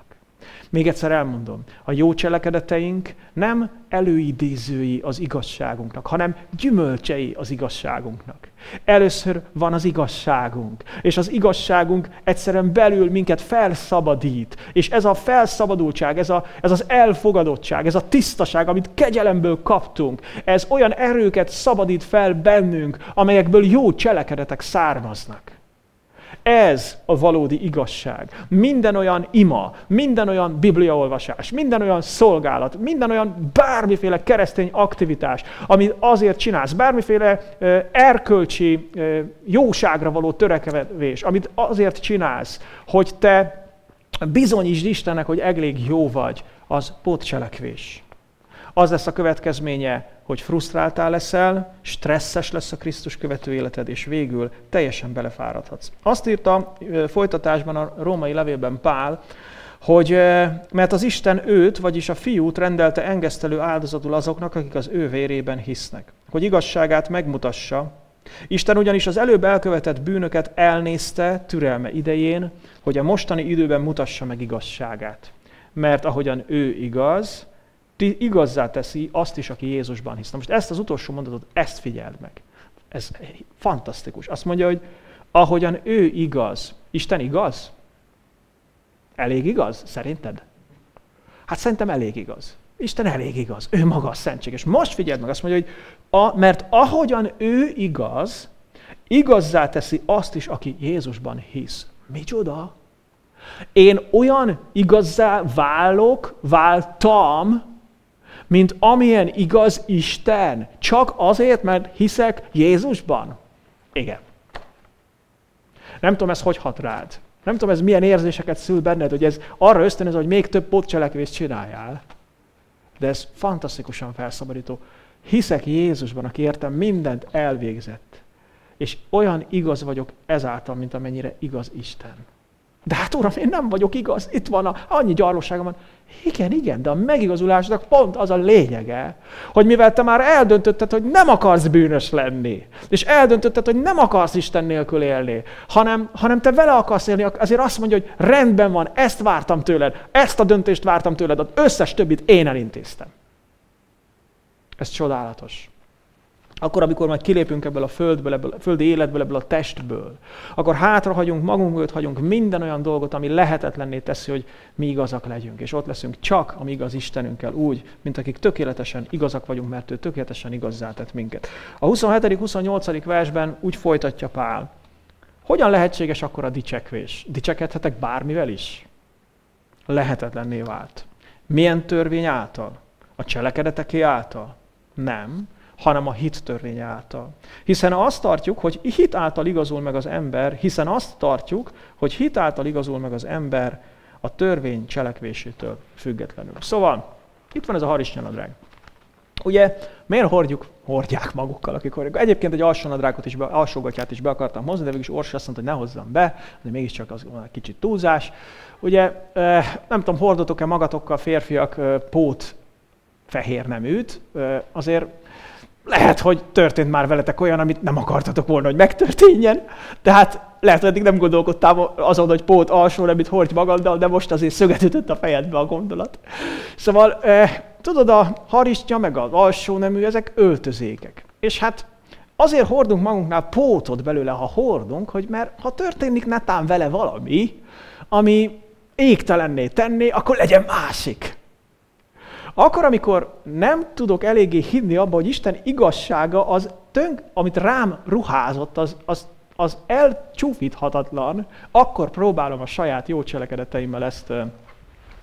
Még egyszer elmondom, a jó cselekedeteink nem előidézői az igazságunknak, hanem gyümölcsei az igazságunknak. Először van az igazságunk, és az igazságunk egyszerűen belül minket felszabadít. És ez a felszabadultság, ez, a, ez az elfogadottság, ez a tisztaság, amit kegyelemből kaptunk, ez olyan erőket szabadít fel bennünk, amelyekből jó cselekedetek származnak. Ez a valódi igazság. Minden olyan ima, minden olyan bibliaolvasás, minden olyan szolgálat, minden olyan bármiféle keresztény aktivitás, amit azért csinálsz, bármiféle erkölcsi jóságra való törekvés, amit azért csinálsz, hogy te bizonyítsd Istennek, hogy elég jó vagy, az pótcselekvés. Az lesz a következménye, hogy frusztráltál leszel, stresszes lesz a Krisztus követő életed, és végül teljesen belefáradhatsz. Azt írta folytatásban a római levélben Pál, hogy mert az Isten őt, vagyis a fiút rendelte engesztelő áldozatul azoknak, akik az ő vérében hisznek, hogy igazságát megmutassa. Isten ugyanis az előbb elkövetett bűnöket elnézte türelme idején, hogy a mostani időben mutassa meg igazságát. Mert ahogyan ő igaz, igazzá teszi azt is, aki Jézusban hisz. Na most ezt az utolsó mondatot, ezt figyeld meg. Ez fantasztikus. Azt mondja, hogy ahogyan ő igaz, Isten igaz? Elég igaz, szerinted? Hát szerintem elég igaz. Isten elég igaz. Ő maga a szentség. És most figyeld meg, azt mondja, hogy a, mert ahogyan ő igaz, igazzá teszi azt is, aki Jézusban hisz. Micsoda? Én olyan igazzá válok, váltam, mint amilyen igaz Isten. Csak azért, mert hiszek Jézusban? Igen. Nem tudom, ez hogy hat rád. Nem tudom, ez milyen érzéseket szül benned, hogy ez arra ösztönöz, hogy még több potcselekvést csináljál. De ez fantasztikusan felszabadító. Hiszek Jézusban, aki értem mindent elvégzett. És olyan igaz vagyok ezáltal, mint amennyire igaz Isten. De hát uram, én nem vagyok igaz, itt van, a, annyi gyarlóságom van. Igen, igen, de a megigazulásnak pont az a lényege, hogy mivel te már eldöntötted, hogy nem akarsz bűnös lenni, és eldöntötted, hogy nem akarsz Isten nélkül élni, hanem, hanem te vele akarsz élni, azért azt mondja, hogy rendben van, ezt vártam tőled, ezt a döntést vártam tőled, az összes többit én elintéztem. Ez csodálatos. Akkor, amikor majd kilépünk ebből a földből, ebből a földi életből, ebből a testből, akkor hátrahagyunk, magunk mögött hagyunk minden olyan dolgot, ami lehetetlenné teszi, hogy mi igazak legyünk. És ott leszünk csak a mi igaz Istenünkkel úgy, mint akik tökéletesen igazak vagyunk, mert ő tökéletesen igazzá tett minket. A 27.-28. versben úgy folytatja Pál. Hogyan lehetséges akkor a dicsekvés? Dicsekedhetek bármivel is? Lehetetlenné vált. Milyen törvény által? A cselekedeteké által? Nem hanem a hit törvény által. Hiszen azt tartjuk, hogy hit által igazul meg az ember, hiszen azt tartjuk, hogy hit által igazul meg az ember a törvény cselekvésétől függetlenül. Szóval, itt van ez a harisnyanadrág. Ugye, miért hordjuk? Hordják magukkal, akik hordják. Egyébként egy alsónadrágot is, be, alsógatját is be akartam hozni, de végülis Orsi azt mondta, hogy ne hozzam be, de mégiscsak az egy kicsit túlzás. Ugye, nem tudom, hordotok-e magatokkal férfiak pót fehér neműt, azért lehet, hogy történt már veletek olyan, amit nem akartatok volna, hogy megtörténjen. Tehát lehet, hogy eddig nem gondolkodtál azon, hogy pót alsó amit hordj magaddal, de most azért szöget ütött a fejedbe a gondolat. Szóval, eh, tudod, a haristja meg az alsó nemű, ezek öltözékek. És hát azért hordunk magunknál pótot belőle, ha hordunk, hogy mert ha történik netán vele valami, ami égtelenné tenné, akkor legyen másik. Akkor, amikor nem tudok eléggé hinni abba, hogy Isten igazsága, az tönk, amit rám ruházott, az, az, az elcsúfíthatatlan, akkor próbálom a saját jó cselekedeteimmel ezt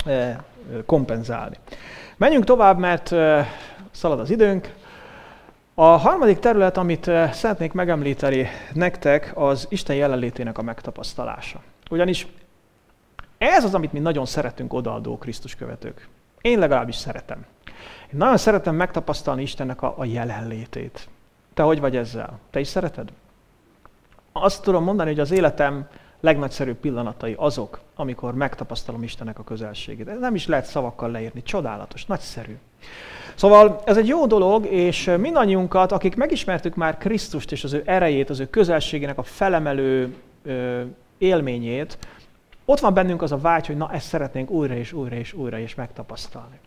e, kompenzálni. Menjünk tovább, mert e, szalad az időnk. A harmadik terület, amit szeretnék megemlíteni nektek, az Isten jelenlétének a megtapasztalása. Ugyanis ez az, amit mi nagyon szeretünk odaadó Krisztus követők. Én legalábbis szeretem. Én nagyon szeretem megtapasztalni Istennek a, a jelenlétét. Te hogy vagy ezzel? Te is szereted? Azt tudom mondani, hogy az életem legnagyszerűbb pillanatai azok, amikor megtapasztalom Istennek a közelségét. Ez nem is lehet szavakkal leírni. Csodálatos, nagyszerű. Szóval ez egy jó dolog, és mindannyiunkat, akik megismertük már Krisztust és az ő erejét, az ő közelségének a felemelő ö, élményét, ott van bennünk az a vágy, hogy na ezt szeretnénk újra és újra és újra is megtapasztalni.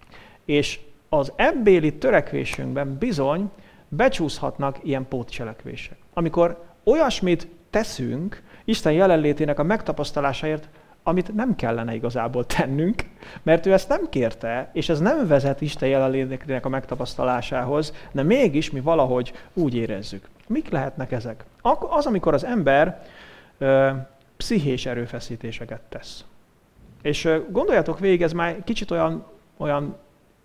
És az ebbéli törekvésünkben bizony becsúszhatnak ilyen pótcselekvések. Amikor olyasmit teszünk Isten jelenlétének a megtapasztalásáért, amit nem kellene igazából tennünk, mert ő ezt nem kérte, és ez nem vezet Isten jelenlétének a megtapasztalásához, de mégis mi valahogy úgy érezzük. Mik lehetnek ezek? Az, amikor az ember pszichés erőfeszítéseket tesz. És gondoljatok végig, ez már kicsit olyan, olyan,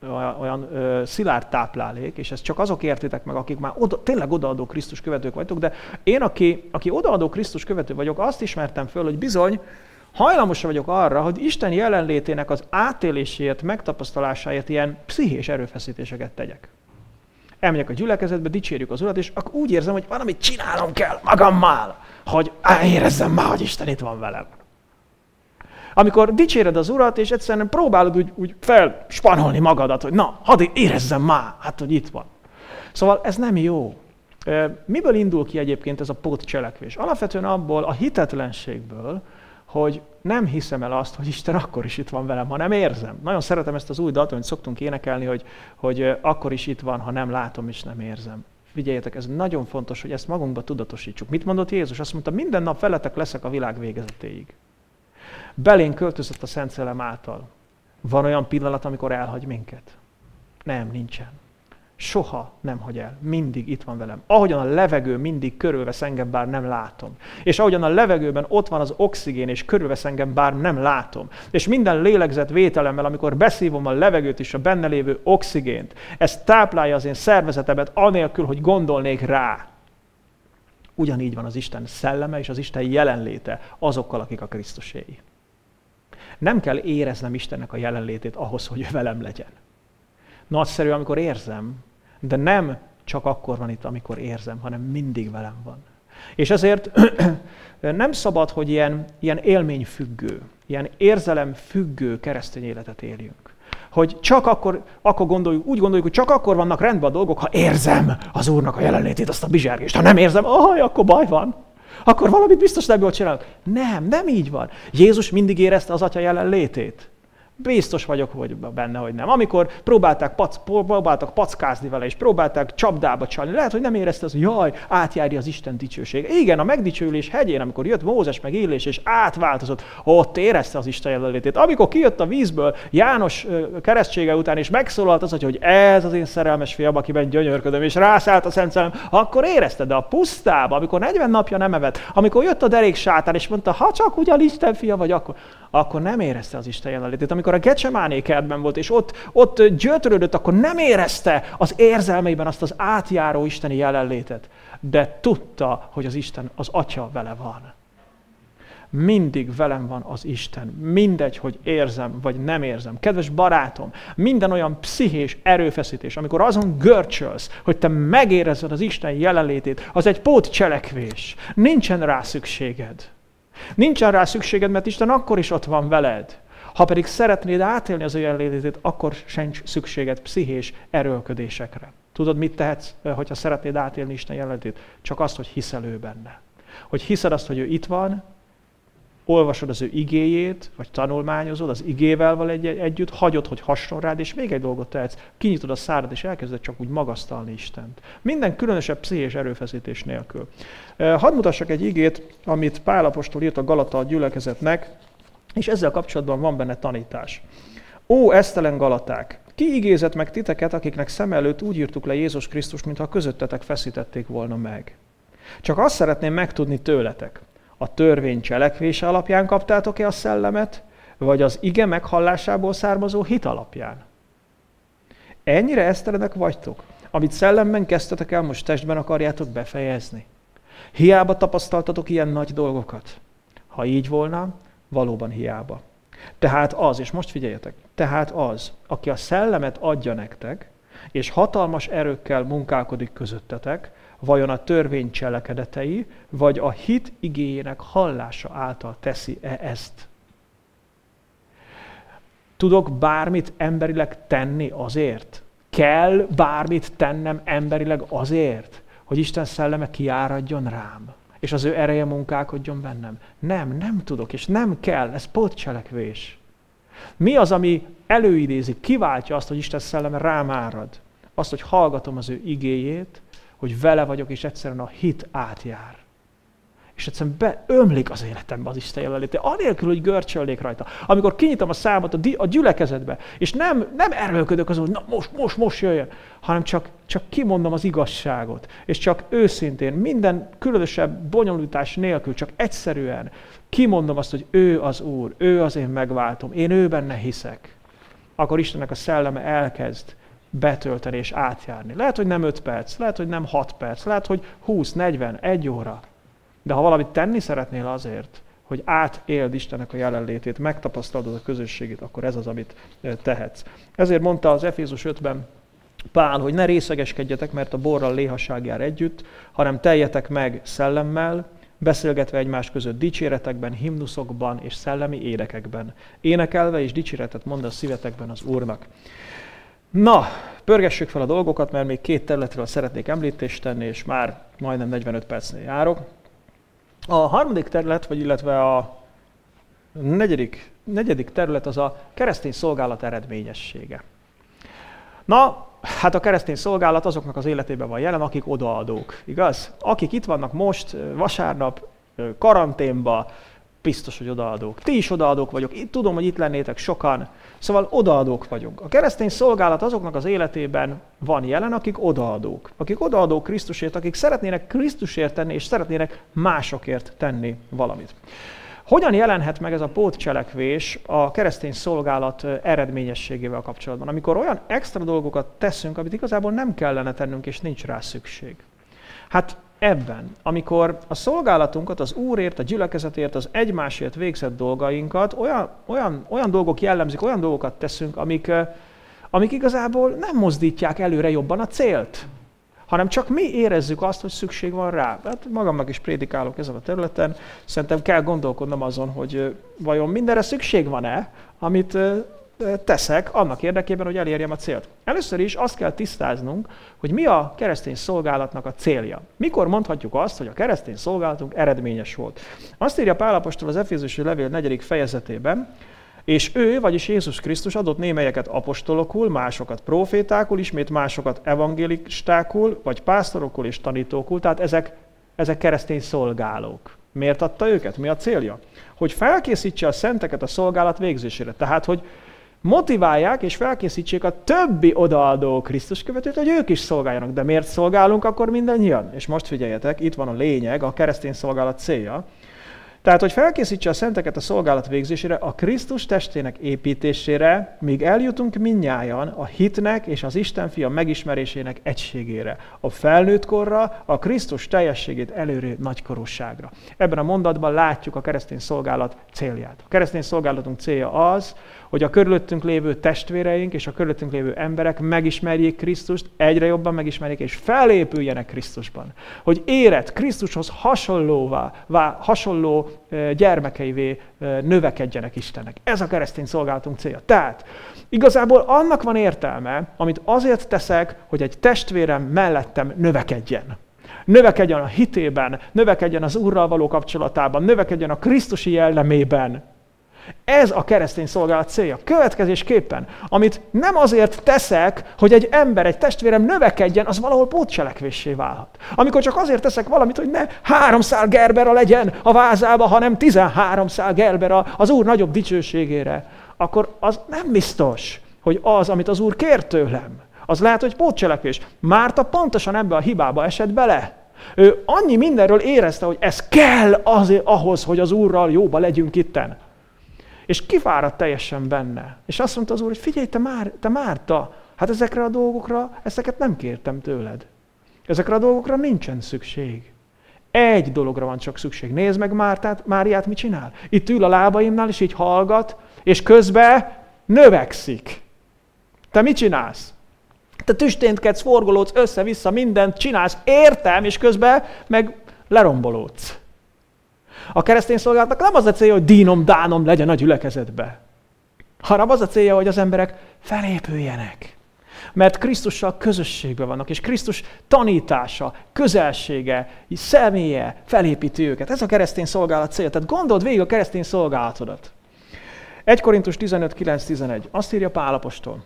olyan, olyan ö, szilárd táplálék, és ezt csak azok értitek meg, akik már oda, tényleg odaadó Krisztus követők vagytok, de én, aki, aki odaadó Krisztus követő vagyok, azt ismertem föl, hogy bizony hajlamos vagyok arra, hogy Isten jelenlétének az átéléséért, megtapasztalásáért ilyen pszichés erőfeszítéseket tegyek. Elmegyek a gyülekezetbe, dicsérjük az Urat, és akkor úgy érzem, hogy valamit csinálnom kell magammal hogy érezzem már, hogy Isten itt van velem. Amikor dicséred az Urat, és egyszerűen próbálod úgy, úgy felspanolni magadat, hogy na, hadd érezzem már, hát, hogy itt van. Szóval ez nem jó. Miből indul ki egyébként ez a pótcselekvés? Alapvetően abból a hitetlenségből, hogy nem hiszem el azt, hogy Isten akkor is itt van velem, ha nem érzem. Nagyon szeretem ezt az új dalt, amit szoktunk énekelni, hogy, hogy akkor is itt van, ha nem látom és nem érzem. Figyeljetek, ez nagyon fontos, hogy ezt magunkba tudatosítsuk. Mit mondott Jézus? Azt mondta, minden nap veletek leszek a világ végezetéig. Belén költözött a Szent Szellem által. Van olyan pillanat, amikor elhagy minket? Nem, nincsen. Soha nem hagy el. Mindig itt van velem. Ahogyan a levegő mindig körülvesz engem, bár nem látom. És ahogyan a levegőben ott van az oxigén, és körülvesz engem, bár nem látom. És minden lélegzett vételemmel, amikor beszívom a levegőt és a benne lévő oxigént, ez táplálja az én szervezetemet, anélkül, hogy gondolnék rá. Ugyanígy van az Isten szelleme és az Isten jelenléte azokkal, akik a Krisztuséi. Nem kell éreznem Istennek a jelenlétét ahhoz, hogy velem legyen. Nagyszerű, amikor érzem, de nem csak akkor van itt, amikor érzem, hanem mindig velem van. És ezért nem szabad, hogy ilyen, ilyen élményfüggő, ilyen érzelemfüggő keresztény életet éljünk. Hogy csak akkor, akkor gondoljuk, úgy gondoljuk, hogy csak akkor vannak rendben a dolgok, ha érzem az Úrnak a jelenlétét, azt a bizsergést. Ha nem érzem, oh, akkor baj van. Akkor valamit biztos nem jól csinálok. Nem, nem így van. Jézus mindig érezte az Atya jelenlétét. Biztos vagyok hogy benne, hogy nem. Amikor próbálták, pac, próbáltak packázni vele, és próbálták csapdába csalni, lehet, hogy nem érezte az, hogy jaj, átjárja az Isten dicsőség. Igen, a megdicsőlés hegyén, amikor jött Mózes meg Illés, és átváltozott, ott érezte az Isten jelenlétét. Amikor kijött a vízből János keresztsége után, és megszólalt az, hogy ez az én szerelmes fiam, akiben gyönyörködöm, és rászállt a Szent Szellem, akkor érezte, de a pusztába, amikor 40 napja nem evett, amikor jött a derék sátán, és mondta, ha csak ugyan Isten fia vagy, akkor, akkor nem érezte az Isten jelenlétét. Amikor a Gecsemáné kertben volt, és ott, ott gyötrődött, akkor nem érezte az érzelmeiben azt az átjáró isteni jelenlétet. De tudta, hogy az Isten, az Atya vele van. Mindig velem van az Isten. Mindegy, hogy érzem, vagy nem érzem. Kedves barátom, minden olyan pszichés erőfeszítés, amikor azon görcsölsz, hogy te megérezed az Isten jelenlétét, az egy pótcselekvés. Nincsen rá szükséged. Nincsen rá szükséged, mert Isten akkor is ott van veled. Ha pedig szeretnéd átélni az ő jelenlétét, akkor sincs szükséged pszichés erőlködésekre. Tudod, mit tehetsz, hogyha szeretnéd átélni Isten jelenlétét? Csak azt, hogy hiszel ő benne. Hogy hiszed azt, hogy ő itt van, olvasod az ő igéjét, vagy tanulmányozod az igével val egy- együtt, hagyod, hogy hasson rád, és még egy dolgot tehetsz, kinyitod a szárad, és elkezded csak úgy magasztalni Istent. Minden különösebb pszichés erőfeszítés nélkül. Hadd mutassak egy igét, amit Pálapostól írt a Galata gyülekezetnek, és ezzel kapcsolatban van benne tanítás. Ó, esztelen Galaták! Ki igézett meg titeket, akiknek szem előtt úgy írtuk le Jézus Krisztus, mintha közöttetek feszítették volna meg? Csak azt szeretném megtudni tőletek, a törvény cselekvése alapján kaptátok-e a szellemet, vagy az ige meghallásából származó hit alapján? Ennyire esztelenek vagytok, amit szellemben kezdtetek el, most testben akarjátok befejezni. Hiába tapasztaltatok ilyen nagy dolgokat. Ha így volna, valóban hiába. Tehát az, és most figyeljetek, tehát az, aki a szellemet adja nektek, és hatalmas erőkkel munkálkodik közöttetek, vajon a törvény cselekedetei, vagy a hit igényének hallása által teszi-e ezt? Tudok bármit emberileg tenni azért? Kell bármit tennem emberileg azért, hogy Isten szelleme kiáradjon rám, és az ő ereje munkálkodjon bennem? Nem, nem tudok, és nem kell, ez pótcselekvés. Mi az, ami előidézi, kiváltja azt, hogy Isten szelleme rám árad? Azt, hogy hallgatom az ő igéjét, hogy vele vagyok, és egyszerűen a hit átjár. És egyszerűen beömlik az életembe az Isten jelenléte, anélkül, hogy görcsölnék rajta. Amikor kinyitom a számot a, di- a gyülekezetbe, és nem, nem erőlködök azon, hogy na most, most, most jöjjön, hanem csak, csak kimondom az igazságot, és csak őszintén, minden különösebb bonyolítás nélkül, csak egyszerűen kimondom azt, hogy ő az Úr, ő az én megváltom, én ő benne hiszek, akkor Istennek a szelleme elkezd betölteni és átjárni. Lehet, hogy nem 5 perc, lehet, hogy nem 6 perc, lehet, hogy 20, 40, 1 óra. De ha valamit tenni szeretnél azért, hogy átéld Istennek a jelenlétét, megtapasztalod a közösségét, akkor ez az, amit tehetsz. Ezért mondta az Efézus 5-ben Pál, hogy ne részegeskedjetek, mert a borral léhasság jár együtt, hanem teljetek meg szellemmel, beszélgetve egymás között dicséretekben, himnuszokban és szellemi énekekben, énekelve és dicséretet mond a szívetekben az Úrnak. Na, pörgessük fel a dolgokat, mert még két területről szeretnék említést tenni, és már majdnem 45 percnél járok. A harmadik terület, vagy illetve a negyedik, negyedik terület az a keresztény szolgálat eredményessége. Na, hát a keresztény szolgálat azoknak az életében van jelen, akik odaadók, igaz? Akik itt vannak most, vasárnap, karanténba, biztos, hogy odaadók. Ti is odaadók vagyok. Itt tudom, hogy itt lennétek sokan. Szóval odaadók vagyunk. A keresztény szolgálat azoknak az életében van jelen, akik odaadók. Akik odaadók Krisztusért, akik szeretnének Krisztusért tenni, és szeretnének másokért tenni valamit. Hogyan jelenhet meg ez a pótcselekvés a keresztény szolgálat eredményességével kapcsolatban, amikor olyan extra dolgokat teszünk, amit igazából nem kellene tennünk, és nincs rá szükség? Hát ebben, amikor a szolgálatunkat, az Úrért, a gyülekezetért, az egymásért végzett dolgainkat, olyan, olyan, olyan dolgok jellemzik, olyan dolgokat teszünk, amik, amik igazából nem mozdítják előre jobban a célt, hanem csak mi érezzük azt, hogy szükség van rá. Hát magamnak is prédikálok ezen a területen, szerintem kell gondolkodnom azon, hogy vajon mindenre szükség van-e, amit teszek annak érdekében, hogy elérjem a célt. Először is azt kell tisztáznunk, hogy mi a keresztény szolgálatnak a célja. Mikor mondhatjuk azt, hogy a keresztény szolgálatunk eredményes volt? Azt írja Pálapostól az Efézusi levél 4. fejezetében, és ő, vagyis Jézus Krisztus adott némelyeket apostolokul, másokat profétákul, ismét másokat evangélistákul, vagy pásztorokul és tanítókul, tehát ezek, ezek keresztény szolgálók. Miért adta őket? Mi a célja? Hogy felkészítse a szenteket a szolgálat végzésére. Tehát, hogy motiválják és felkészítsék a többi odaadó Krisztus követőt, hogy ők is szolgáljanak. De miért szolgálunk akkor mindannyian? És most figyeljetek, itt van a lényeg, a keresztény szolgálat célja. Tehát, hogy felkészítse a szenteket a szolgálat végzésére, a Krisztus testének építésére, míg eljutunk minnyájan a hitnek és az Isten fia megismerésének egységére, a felnőtt korra, a Krisztus teljességét előrő nagykorúságra. Ebben a mondatban látjuk a keresztény szolgálat célját. A keresztény szolgálatunk célja az, hogy a körülöttünk lévő testvéreink és a körülöttünk lévő emberek megismerjék Krisztust, egyre jobban megismerjék és felépüljenek Krisztusban. Hogy éret Krisztushoz hasonlóvá, vá, hasonló gyermekeivé növekedjenek Istennek. Ez a keresztény szolgálatunk célja. Tehát igazából annak van értelme, amit azért teszek, hogy egy testvérem mellettem növekedjen növekedjen a hitében, növekedjen az Úrral való kapcsolatában, növekedjen a Krisztusi jellemében. Ez a keresztény szolgálat célja. Következésképpen, amit nem azért teszek, hogy egy ember, egy testvérem növekedjen, az valahol pótcselekvéssé válhat. Amikor csak azért teszek valamit, hogy ne három szál gerbera legyen a vázába, hanem tizenhárom szál gerbera az Úr nagyobb dicsőségére, akkor az nem biztos, hogy az, amit az Úr kér tőlem, az lehet, hogy pótcselekvés. Márta pontosan ebbe a hibába esett bele. Ő annyi mindenről érezte, hogy ez kell azért ahhoz, hogy az Úrral jóba legyünk itten. És kifáradt teljesen benne. És azt mondta az úr, hogy figyelj, te, már, te Márta, hát ezekre a dolgokra, ezeket nem kértem tőled. Ezekre a dolgokra nincsen szükség. Egy dologra van csak szükség. Nézd meg Mártát, Máriát mit csinál. Itt ül a lábaimnál, és így hallgat, és közben növekszik. Te mit csinálsz? Te tüsténtkedsz, forgolódsz, össze-vissza, mindent csinálsz, értem, és közben meg lerombolódsz. A keresztény szolgálatnak nem az a célja, hogy dínom, dánom legyen a gyülekezetbe, hanem az a célja, hogy az emberek felépüljenek. Mert Krisztussal közösségben vannak, és Krisztus tanítása, közelsége, személye felépíti őket. Ez a keresztény szolgálat célja. Tehát gondold végig a keresztény szolgálatodat. 1 Korintus 15.9.11. Azt írja Pálapostól.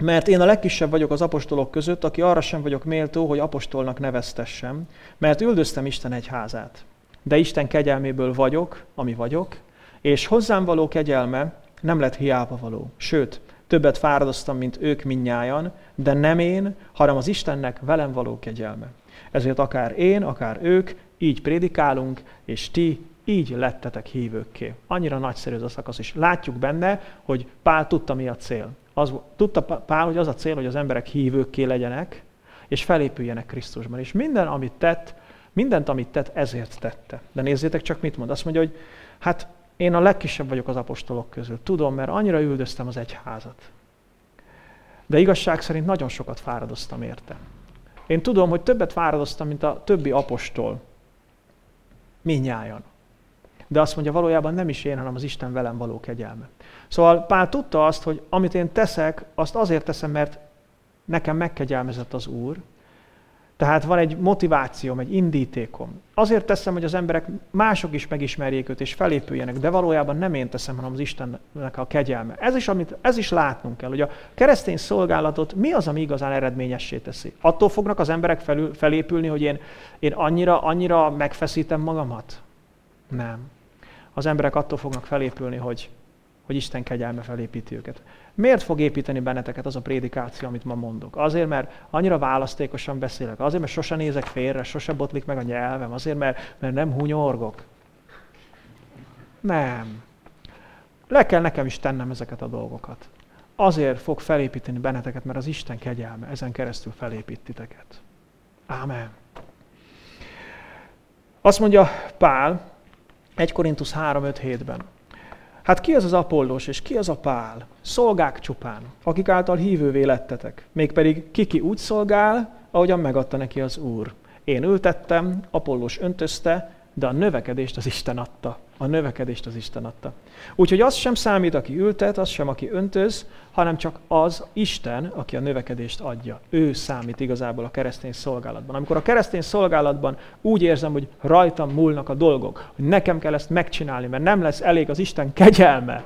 Mert én a legkisebb vagyok az apostolok között, aki arra sem vagyok méltó, hogy apostolnak neveztessem, mert üldöztem Isten egy házát de Isten kegyelméből vagyok, ami vagyok, és hozzám való kegyelme nem lett hiába való. Sőt, többet fáradoztam, mint ők minnyájan, de nem én, hanem az Istennek velem való kegyelme. Ezért akár én, akár ők, így prédikálunk, és ti így lettetek hívőkké. Annyira nagyszerű ez a szakasz, és látjuk benne, hogy Pál tudta, mi a cél. Az, tudta Pál, hogy az a cél, hogy az emberek hívőkké legyenek, és felépüljenek Krisztusban. És minden, amit tett, Mindent, amit tett, ezért tette. De nézzétek csak, mit mond. Azt mondja, hogy hát én a legkisebb vagyok az apostolok közül. Tudom, mert annyira üldöztem az egyházat. De igazság szerint nagyon sokat fáradoztam érte. Én tudom, hogy többet fáradoztam, mint a többi apostol. Minnyájan. De azt mondja, valójában nem is én, hanem az Isten velem való kegyelme. Szóval Pál tudta azt, hogy amit én teszek, azt azért teszem, mert nekem megkegyelmezett az Úr, tehát van egy motivációm, egy indítékom. Azért teszem, hogy az emberek mások is megismerjék őt és felépüljenek, de valójában nem én teszem, hanem az Istennek a kegyelme. Ez is, amit, ez is látnunk kell, hogy a keresztény szolgálatot mi az, ami igazán eredményessé teszi. Attól fognak az emberek felül, felépülni, hogy én, én annyira, annyira megfeszítem magamat? Nem. az emberek attól fognak felépülni, hogy, hogy Isten kegyelme felépíti őket. Miért fog építeni benneteket az a prédikáció, amit ma mondok? Azért, mert annyira választékosan beszélek, azért, mert sose nézek félre, sose botlik meg a nyelvem, azért, mert, mert nem hunyorgok. Nem. Le kell nekem is tennem ezeket a dolgokat. Azért fog felépíteni benneteket, mert az Isten kegyelme ezen keresztül felépít titeket. Ámen. Azt mondja Pál, 1 Korintus 3.5.7-ben. Hát ki az az Apollós, és ki az a Pál? Szolgák csupán, akik által hívővé lettetek. Mégpedig kiki úgy szolgál, ahogyan megadta neki az Úr. Én ültettem, Apollós öntözte, de a növekedést az Isten adta. A növekedést az Isten adta. Úgyhogy az sem számít, aki ültet, az sem, aki öntöz, hanem csak az Isten, aki a növekedést adja. Ő számít igazából a keresztény szolgálatban. Amikor a keresztény szolgálatban úgy érzem, hogy rajtam múlnak a dolgok, hogy nekem kell ezt megcsinálni, mert nem lesz elég az Isten kegyelme,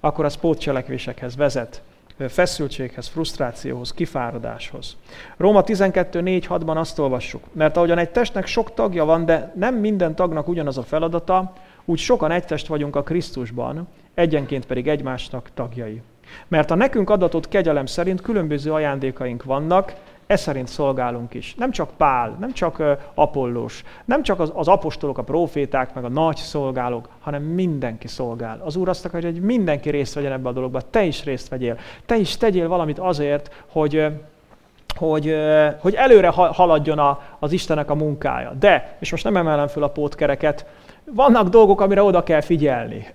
akkor az pótcselekvésekhez vezet feszültséghez, frusztrációhoz, kifáradáshoz. Róma 12.4.6-ban azt olvassuk, mert ahogyan egy testnek sok tagja van, de nem minden tagnak ugyanaz a feladata, úgy sokan egy test vagyunk a Krisztusban, egyenként pedig egymásnak tagjai. Mert a nekünk adatott kegyelem szerint különböző ajándékaink vannak, ez szerint szolgálunk is. Nem csak Pál, nem csak Apollós, nem csak az, az apostolok, a proféták, meg a nagy szolgálók, hanem mindenki szolgál. Az Úr azt akarja, hogy mindenki részt vegyen ebbe a dologba. Te is részt vegyél. Te is tegyél valamit azért, hogy, hogy, hogy előre haladjon a, az Istenek a munkája. De, és most nem emelem föl a pótkereket, vannak dolgok, amire oda kell figyelni.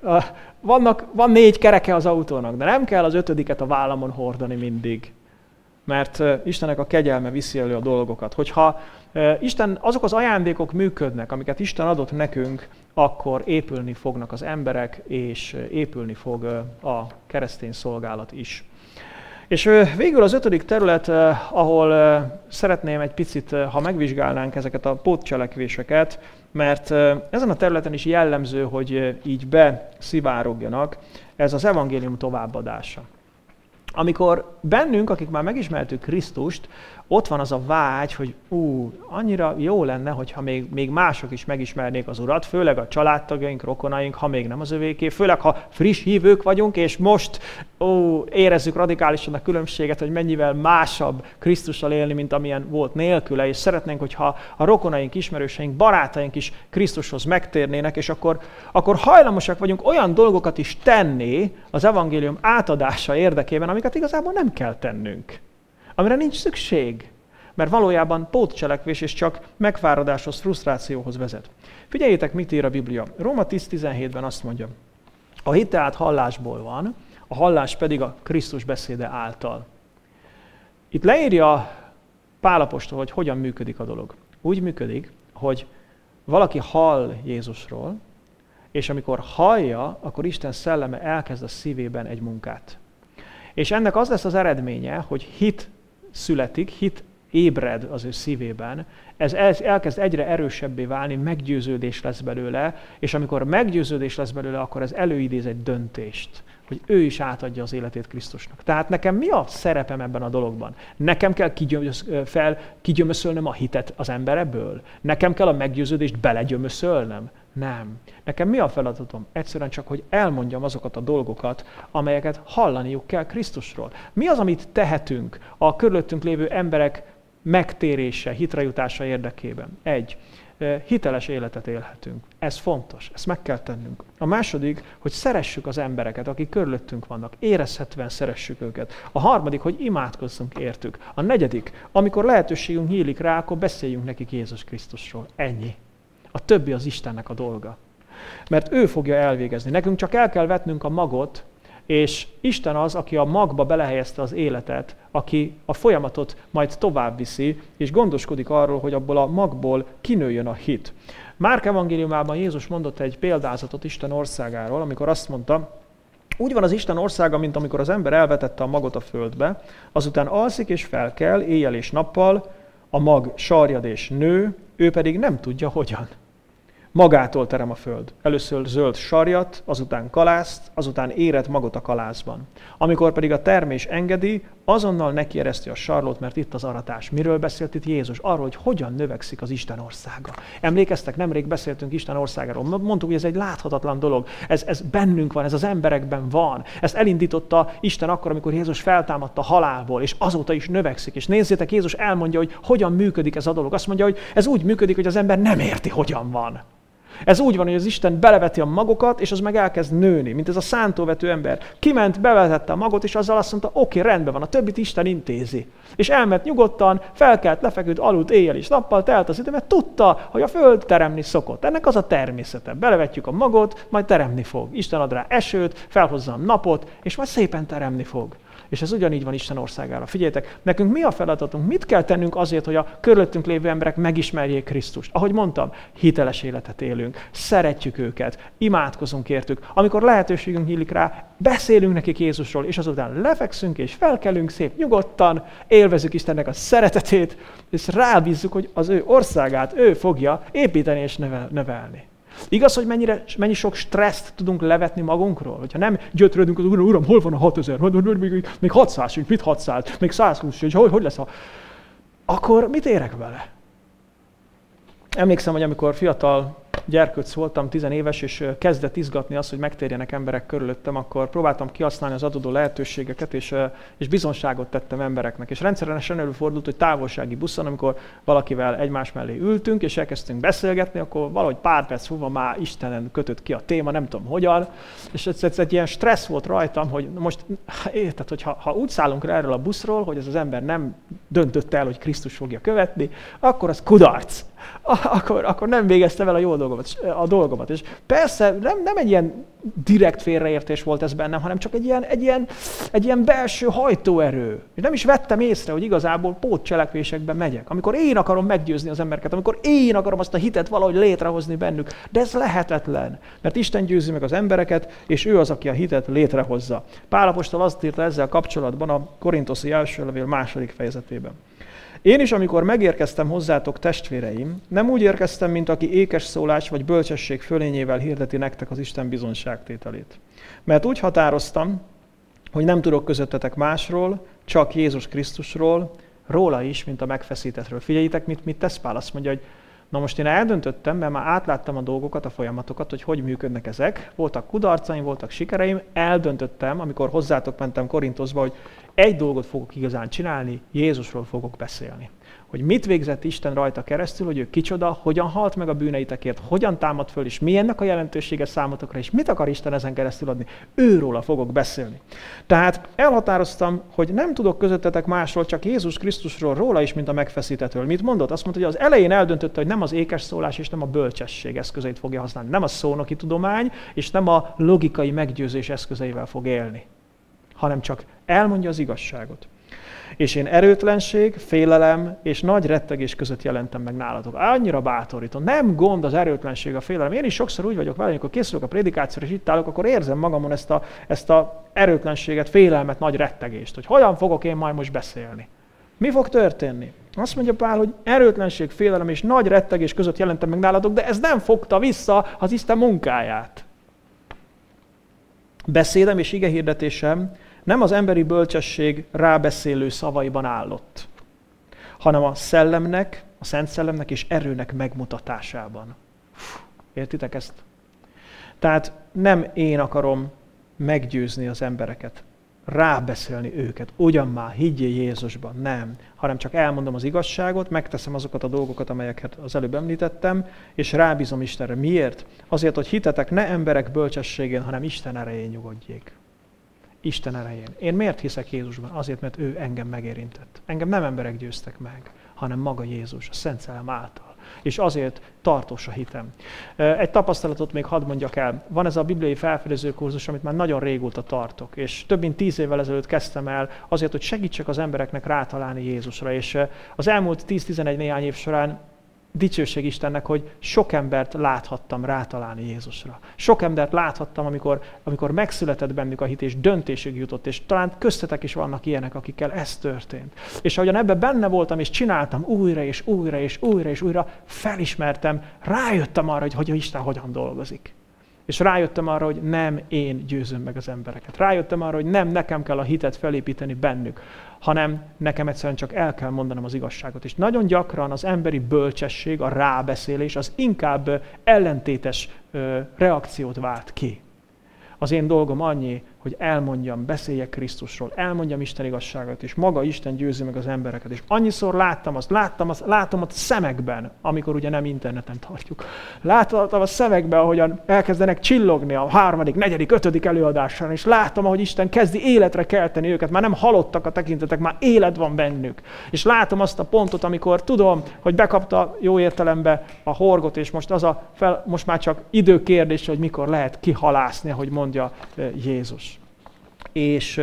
Vannak, van négy kereke az autónak, de nem kell az ötödiket a vállamon hordani mindig mert Istennek a kegyelme viszi elő a dolgokat. Hogyha Isten, azok az ajándékok működnek, amiket Isten adott nekünk, akkor épülni fognak az emberek, és épülni fog a keresztény szolgálat is. És végül az ötödik terület, ahol szeretném egy picit, ha megvizsgálnánk ezeket a pótcselekvéseket, mert ezen a területen is jellemző, hogy így beszivárogjanak, ez az evangélium továbbadása. Amikor bennünk, akik már megismertük Krisztust, ott van az a vágy, hogy ú, annyira jó lenne, hogyha még, még mások is megismernék az Urat, főleg a családtagjaink, rokonaink, ha még nem az övéké, főleg ha friss hívők vagyunk, és most ó, érezzük radikálisan a különbséget, hogy mennyivel másabb Krisztussal élni, mint amilyen volt nélküle, és szeretnénk, hogyha a rokonaink, ismerőseink, barátaink is Krisztushoz megtérnének, és akkor, akkor hajlamosak vagyunk olyan dolgokat is tenni az evangélium átadása érdekében, amiket igazából nem kell tennünk amire nincs szükség, mert valójában pótcselekvés és csak megfáradáshoz, frusztrációhoz vezet. Figyeljétek, mit ír a Biblia. Róma 10.17-ben azt mondja, a hit tehát hallásból van, a hallás pedig a Krisztus beszéde által. Itt leírja Pálapostól, hogy hogyan működik a dolog. Úgy működik, hogy valaki hall Jézusról, és amikor hallja, akkor Isten szelleme elkezd a szívében egy munkát. És ennek az lesz az eredménye, hogy hit születik, hit ébred az ő szívében, ez elkezd egyre erősebbé válni, meggyőződés lesz belőle, és amikor meggyőződés lesz belőle, akkor ez előidéz egy döntést, hogy ő is átadja az életét Krisztusnak. Tehát nekem mi a szerepem ebben a dologban? Nekem kell kigyömösz, fel, kigyömöszölnöm a hitet az emberebből? Nekem kell a meggyőződést belegyömöszölnöm? Nem. Nekem mi a feladatom? Egyszerűen csak, hogy elmondjam azokat a dolgokat, amelyeket hallaniuk kell Krisztusról. Mi az, amit tehetünk a körülöttünk lévő emberek megtérése, hitrejutása érdekében? Egy, hiteles életet élhetünk. Ez fontos, ezt meg kell tennünk. A második, hogy szeressük az embereket, akik körülöttünk vannak, érezhetően szeressük őket. A harmadik, hogy imádkozzunk értük. A negyedik, amikor lehetőségünk nyílik rá, akkor beszéljünk nekik Jézus Krisztusról. Ennyi. A többi az Istennek a dolga. Mert ő fogja elvégezni. Nekünk csak el kell vetnünk a magot, és Isten az, aki a magba belehelyezte az életet, aki a folyamatot majd tovább viszi, és gondoskodik arról, hogy abból a magból kinőjön a hit. Márk evangéliumában Jézus mondott egy példázatot Isten országáról, amikor azt mondta, úgy van az Isten országa, mint amikor az ember elvetette a magot a földbe, azután alszik és felkel, éjjel és nappal, a mag sarjad és nő, ő pedig nem tudja hogyan. Magától terem a föld. Először zöld sarjat, azután kalászt, azután éret magot a kalászban. Amikor pedig a termés engedi, azonnal nekiereszti a sarlót, mert itt az aratás. Miről beszélt itt Jézus? Arról, hogy hogyan növekszik az Isten országa. Emlékeztek, nemrég beszéltünk Isten országáról. Mondtuk, hogy ez egy láthatatlan dolog. Ez, ez bennünk van, ez az emberekben van. Ezt elindította Isten akkor, amikor Jézus feltámadta halálból, és azóta is növekszik. És nézzétek, Jézus elmondja, hogy hogyan működik ez a dolog. Azt mondja, hogy ez úgy működik, hogy az ember nem érti, hogyan van. Ez úgy van, hogy az Isten beleveti a magokat, és az meg elkezd nőni, mint ez a szántóvető ember. Kiment, bevetette a magot, és azzal azt mondta, oké, okay, rendben van, a többit Isten intézi. És elment nyugodtan, felkelt, lefeküdt, aludt éjjel is nappal, telt az idő, mert tudta, hogy a föld teremni szokott. Ennek az a természete. Belevetjük a magot, majd teremni fog. Isten ad rá esőt, felhozza a napot, és majd szépen teremni fog. És ez ugyanígy van Isten országára. Figyeljetek, nekünk mi a feladatunk? Mit kell tennünk azért, hogy a körülöttünk lévő emberek megismerjék Krisztust? Ahogy mondtam, hiteles életet élünk, szeretjük őket, imádkozunk értük. Amikor lehetőségünk nyílik rá, beszélünk nekik Jézusról, és azután lefekszünk és felkelünk szép nyugodtan, élvezük Istennek a szeretetét, és rábízzuk, hogy az ő országát ő fogja építeni és növelni. Igaz, hogy mennyire, mennyi sok stresszt tudunk levetni magunkról? Hogyha nem gyötrődünk, az uram, uram, hol van a 6000? Még, még 600 sincs, mit 600? Még 120 sincs, hogy, hogy lesz a... Akkor mit érek vele? Emlékszem, hogy amikor fiatal gyerkőc voltam, tizenéves, és kezdett izgatni az, hogy megtérjenek emberek körülöttem, akkor próbáltam kihasználni az adódó lehetőségeket, és, és bizonságot tettem embereknek. És rendszeresen előfordult, hogy távolsági buszon, amikor valakivel egymás mellé ültünk, és elkezdtünk beszélgetni, akkor valahogy pár perc múlva már Istenen kötött ki a téma, nem tudom hogyan, és ez, ez egy ilyen stressz volt rajtam, hogy most érted, hogy ha, ha úgy szállunk rá erről a buszról, hogy ez az ember nem döntött el, hogy Krisztus fogja követni, akkor az kudarc akkor, akkor nem végezte vele a jó dolgomat, a dolgomat. És persze nem, nem egy ilyen direkt félreértés volt ez bennem, hanem csak egy ilyen, egy ilyen, egy ilyen belső hajtóerő. És nem is vettem észre, hogy igazából pótcselekvésekben megyek. Amikor én akarom meggyőzni az embereket, amikor én akarom azt a hitet valahogy létrehozni bennük. De ez lehetetlen, mert Isten győzi meg az embereket, és ő az, aki a hitet létrehozza. Pálapostól azt írta ezzel kapcsolatban a Korintoszi első levél második fejezetében. Én is, amikor megérkeztem hozzátok, testvéreim, nem úgy érkeztem, mint aki ékes szólás vagy bölcsesség fölényével hirdeti nektek az Isten bizonságtételét. Mert úgy határoztam, hogy nem tudok közöttetek másról, csak Jézus Krisztusról, róla is, mint a megfeszítetről. Figyeljétek, mit, mit tesz Pál. Azt mondja, hogy Na most én eldöntöttem, mert már átláttam a dolgokat, a folyamatokat, hogy hogy működnek ezek. Voltak kudarcaim, voltak sikereim. Eldöntöttem, amikor hozzátok mentem Korintoszba, hogy egy dolgot fogok igazán csinálni, Jézusról fogok beszélni hogy mit végzett Isten rajta keresztül, hogy ő kicsoda, hogyan halt meg a bűneitekért, hogyan támad föl, és mi ennek a jelentősége számotokra, és mit akar Isten ezen keresztül adni. Őróla fogok beszélni. Tehát elhatároztam, hogy nem tudok közöttetek másról, csak Jézus Krisztusról, róla is, mint a megfeszítetről. Mit mondott? Azt mondta, hogy az elején eldöntötte, hogy nem az ékes szólás és nem a bölcsesség eszközeit fogja használni. Nem a szónoki tudomány, és nem a logikai meggyőzés eszközeivel fog élni, hanem csak elmondja az igazságot és én erőtlenség, félelem és nagy rettegés között jelentem meg nálatok. Annyira bátorító. Nem gond az erőtlenség, a félelem. Én is sokszor úgy vagyok vele, amikor készülök a prédikációra, és itt állok, akkor érzem magamon ezt a, ezt a erőtlenséget, félelmet, nagy rettegést, hogy hogyan fogok én majd most beszélni. Mi fog történni? Azt mondja Pál, hogy erőtlenség, félelem és nagy rettegés között jelentem meg nálatok, de ez nem fogta vissza az Isten munkáját. Beszédem és igehirdetésem nem az emberi bölcsesség rábeszélő szavaiban állott, hanem a szellemnek, a szent szellemnek és erőnek megmutatásában. értitek ezt? Tehát nem én akarom meggyőzni az embereket, rábeszélni őket, ugyan már higgyél Jézusban, nem, hanem csak elmondom az igazságot, megteszem azokat a dolgokat, amelyeket az előbb említettem, és rábízom Istenre. Miért? Azért, hogy hitetek ne emberek bölcsességén, hanem Isten erején nyugodjék. Isten erején. Én miért hiszek Jézusban? Azért, mert ő engem megérintett. Engem nem emberek győztek meg, hanem maga Jézus, a Szent Szellem által. És azért tartós a hitem. Egy tapasztalatot még hadd mondjak el. Van ez a bibliai felfedező kurzus, amit már nagyon régóta tartok, és több mint tíz évvel ezelőtt kezdtem el azért, hogy segítsek az embereknek rátalálni Jézusra. És az elmúlt 10-11 néhány év során dicsőség Istennek, hogy sok embert láthattam rátalálni Jézusra. Sok embert láthattam, amikor, amikor megszületett bennük a hit, és döntésig jutott, és talán köztetek is vannak ilyenek, akikkel ez történt. És ahogyan ebben benne voltam, és csináltam újra, és újra, és újra, és újra, felismertem, rájöttem arra, hogy, hogy Isten hogyan dolgozik. És rájöttem arra, hogy nem én győzöm meg az embereket. Rájöttem arra, hogy nem nekem kell a hitet felépíteni bennük, hanem nekem egyszerűen csak el kell mondanom az igazságot. És nagyon gyakran az emberi bölcsesség, a rábeszélés az inkább ellentétes reakciót vált ki. Az én dolgom annyi, hogy elmondjam, beszéljek Krisztusról, elmondjam Isten igazságot, és maga Isten győzi meg az embereket. És annyiszor láttam azt, láttam azt, látom a szemekben, amikor ugye nem interneten tartjuk. Láttam a szemekben, ahogyan elkezdenek csillogni a harmadik, negyedik, ötödik előadással, és látom, ahogy Isten kezdi életre kelteni őket, már nem halottak a tekintetek, már élet van bennük. És látom azt a pontot, amikor tudom, hogy bekapta jó értelembe a horgot, és most, az a fel, most már csak időkérdés, hogy mikor lehet kihalászni, ahogy mondja Jézus és,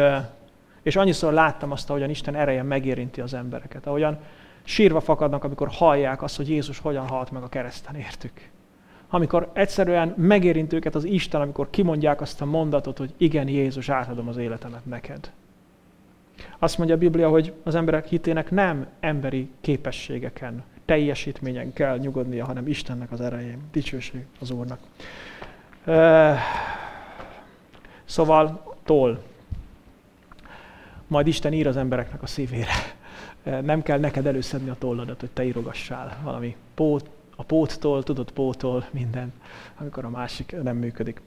és annyiszor láttam azt, ahogyan Isten ereje megérinti az embereket, ahogyan sírva fakadnak, amikor hallják azt, hogy Jézus hogyan halt meg a kereszten értük. Amikor egyszerűen megérint őket az Isten, amikor kimondják azt a mondatot, hogy igen, Jézus, átadom az életemet neked. Azt mondja a Biblia, hogy az emberek hitének nem emberi képességeken, teljesítményen kell nyugodnia, hanem Istennek az erején. Dicsőség az Úrnak. Szóval toll majd Isten ír az embereknek a szívére. Nem kell neked előszedni a tolladat, hogy te írogassál valami pót, a póttól, tudod, pótól, minden, amikor a másik nem működik.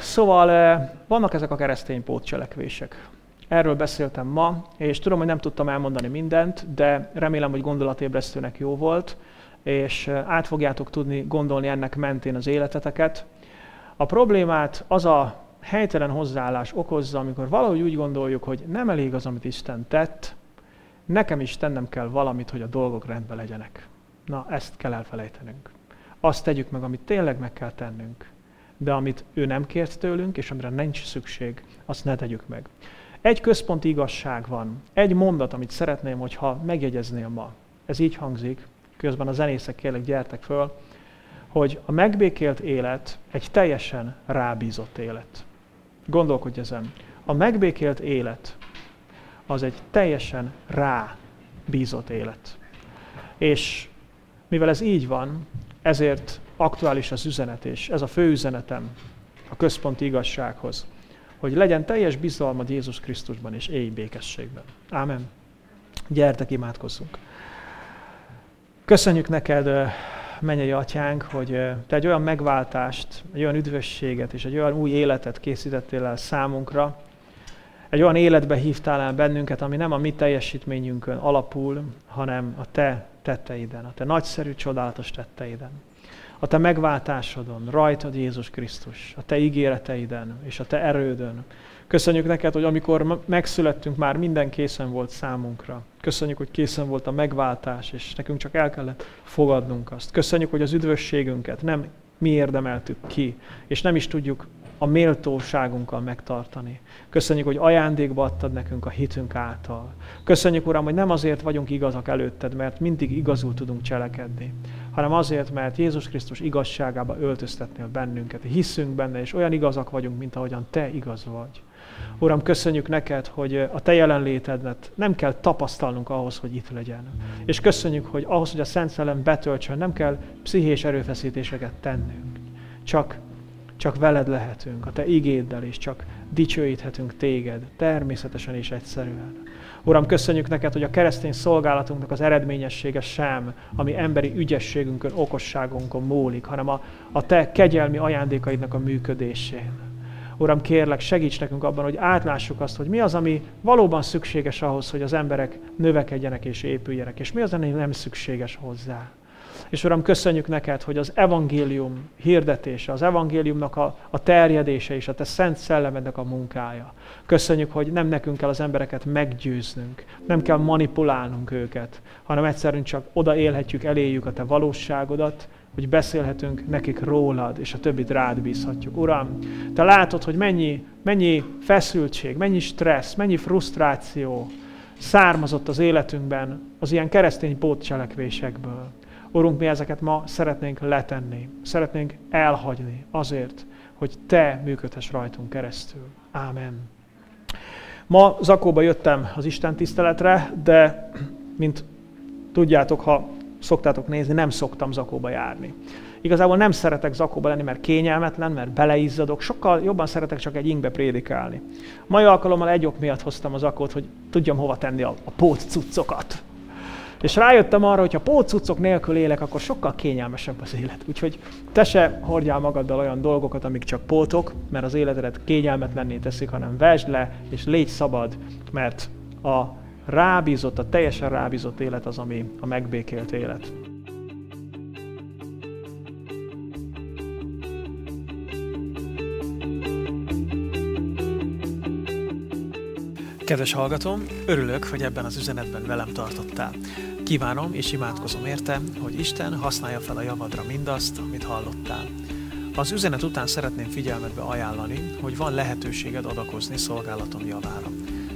Szóval vannak ezek a keresztény pótcselekvések. Erről beszéltem ma, és tudom, hogy nem tudtam elmondani mindent, de remélem, hogy gondolatébresztőnek jó volt, és át fogjátok tudni gondolni ennek mentén az életeteket. A problémát az a helytelen hozzáállás okozza, amikor valahogy úgy gondoljuk, hogy nem elég az, amit Isten tett, nekem is tennem kell valamit, hogy a dolgok rendben legyenek. Na, ezt kell elfelejtenünk. Azt tegyük meg, amit tényleg meg kell tennünk. De amit ő nem kért tőlünk, és amire nincs szükség, azt ne tegyük meg. Egy központi igazság van, egy mondat, amit szeretném, hogyha megjegyeznél ma. Ez így hangzik, közben a zenészek kérlek, gyertek föl, hogy a megbékélt élet egy teljesen rábízott élet. Gondolkodj ezen. A megbékélt élet az egy teljesen rá bízott élet. És mivel ez így van, ezért aktuális az üzenet, és ez a fő üzenetem a központi igazsághoz, hogy legyen teljes bizalmad Jézus Krisztusban, és élj békességben. Ámen. Gyertek, imádkozzunk. Köszönjük neked, mennyei atyánk, hogy te egy olyan megváltást, egy olyan üdvösséget és egy olyan új életet készítettél el számunkra, egy olyan életbe hívtál el bennünket, ami nem a mi teljesítményünkön alapul, hanem a te tetteiden, a te nagyszerű, csodálatos tetteiden. A te megváltásodon, rajtad Jézus Krisztus, a te ígéreteiden és a te erődön, Köszönjük neked, hogy amikor megszülettünk, már minden készen volt számunkra. Köszönjük, hogy készen volt a megváltás, és nekünk csak el kellett fogadnunk azt. Köszönjük, hogy az üdvösségünket nem mi érdemeltük ki, és nem is tudjuk a méltóságunkkal megtartani. Köszönjük, hogy ajándékba adtad nekünk a hitünk által. Köszönjük, Uram, hogy nem azért vagyunk igazak előtted, mert mindig igazul tudunk cselekedni, hanem azért, mert Jézus Krisztus igazságába öltöztetnél bennünket. Hiszünk benne, és olyan igazak vagyunk, mint ahogyan Te igaz vagy. Uram, köszönjük neked, hogy a Te jelenlétedet nem kell tapasztalnunk ahhoz, hogy itt legyen. És köszönjük, hogy ahhoz, hogy a Szent Szellem betöltsön, nem kell pszichés erőfeszítéseket tennünk. Csak, csak veled lehetünk, a Te igéddel, és csak dicsőíthetünk Téged, természetesen és egyszerűen. Uram, köszönjük neked, hogy a keresztény szolgálatunknak az eredményessége sem, ami emberi ügyességünkön, okosságunkon múlik, hanem a, a Te kegyelmi ajándékaidnak a működésén. Uram, kérlek, segíts nekünk abban, hogy átlássuk azt, hogy mi az, ami valóban szükséges ahhoz, hogy az emberek növekedjenek és épüljenek, és mi az, ami nem szükséges hozzá. És Uram, köszönjük neked, hogy az evangélium hirdetése, az evangéliumnak a, a terjedése és a te szent szellemednek a munkája. Köszönjük, hogy nem nekünk kell az embereket meggyőznünk, nem kell manipulálnunk őket, hanem egyszerűen csak oda élhetjük, eléjük a te valóságodat, hogy beszélhetünk nekik rólad, és a többit rád bízhatjuk. Uram, te látod, hogy mennyi, mennyi feszültség, mennyi stressz, mennyi frusztráció származott az életünkben az ilyen keresztény pótcselekvésekből. Urunk, mi ezeket ma szeretnénk letenni, szeretnénk elhagyni azért, hogy Te működhess rajtunk keresztül. Ámen. Ma Zakóba jöttem az Isten tiszteletre, de mint tudjátok, ha szoktátok nézni, nem szoktam Zakóba járni. Igazából nem szeretek zakóba lenni, mert kényelmetlen, mert beleizzadok, sokkal jobban szeretek csak egy ingbe prédikálni. Mai alkalommal egy ok miatt hoztam az zakót, hogy tudjam hova tenni a, a pót cuccokat. És rájöttem arra, hogy ha pótcuccok nélkül élek, akkor sokkal kényelmesebb az élet. Úgyhogy te se hordjál magaddal olyan dolgokat, amik csak pótok, mert az életedet kényelmetlenné teszik, hanem vesd le, és légy szabad, mert a rábízott, a teljesen rábízott élet az, ami a megbékélt élet. Kedves hallgatom, örülök, hogy ebben az üzenetben velem tartottál. Kívánom és imádkozom érte, hogy Isten használja fel a javadra mindazt, amit hallottál. Az üzenet után szeretném figyelmetbe ajánlani, hogy van lehetőséged adakozni szolgálatom javára.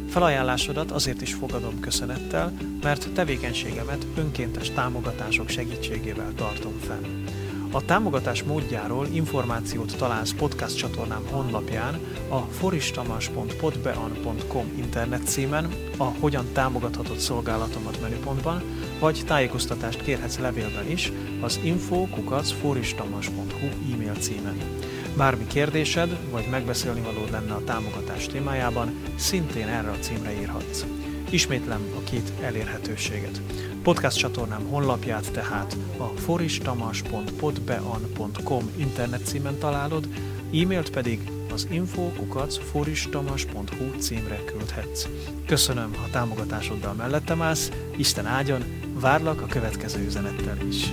Felajánlásodat azért is fogadom köszönettel, mert tevékenységemet önkéntes támogatások segítségével tartom fenn. A támogatás módjáról információt találsz podcast csatornám honlapján, a foristamas.podbean.com internet címen, a Hogyan támogathatod szolgálatomat menüpontban, vagy tájékoztatást kérhetsz levélben is az info.foristamas.hu e-mail címen. Bármi kérdésed, vagy megbeszélni valód lenne a támogatás témájában, szintén erre a címre írhatsz. Ismétlem a két elérhetőséget. Podcast csatornám honlapját tehát a foristamas.podbean.com internet címen találod, e-mailt pedig az info.foristamas.hu címre küldhetsz. Köszönöm, ha támogatásoddal mellettem állsz, Isten áldjon, várlak a következő üzenettel is.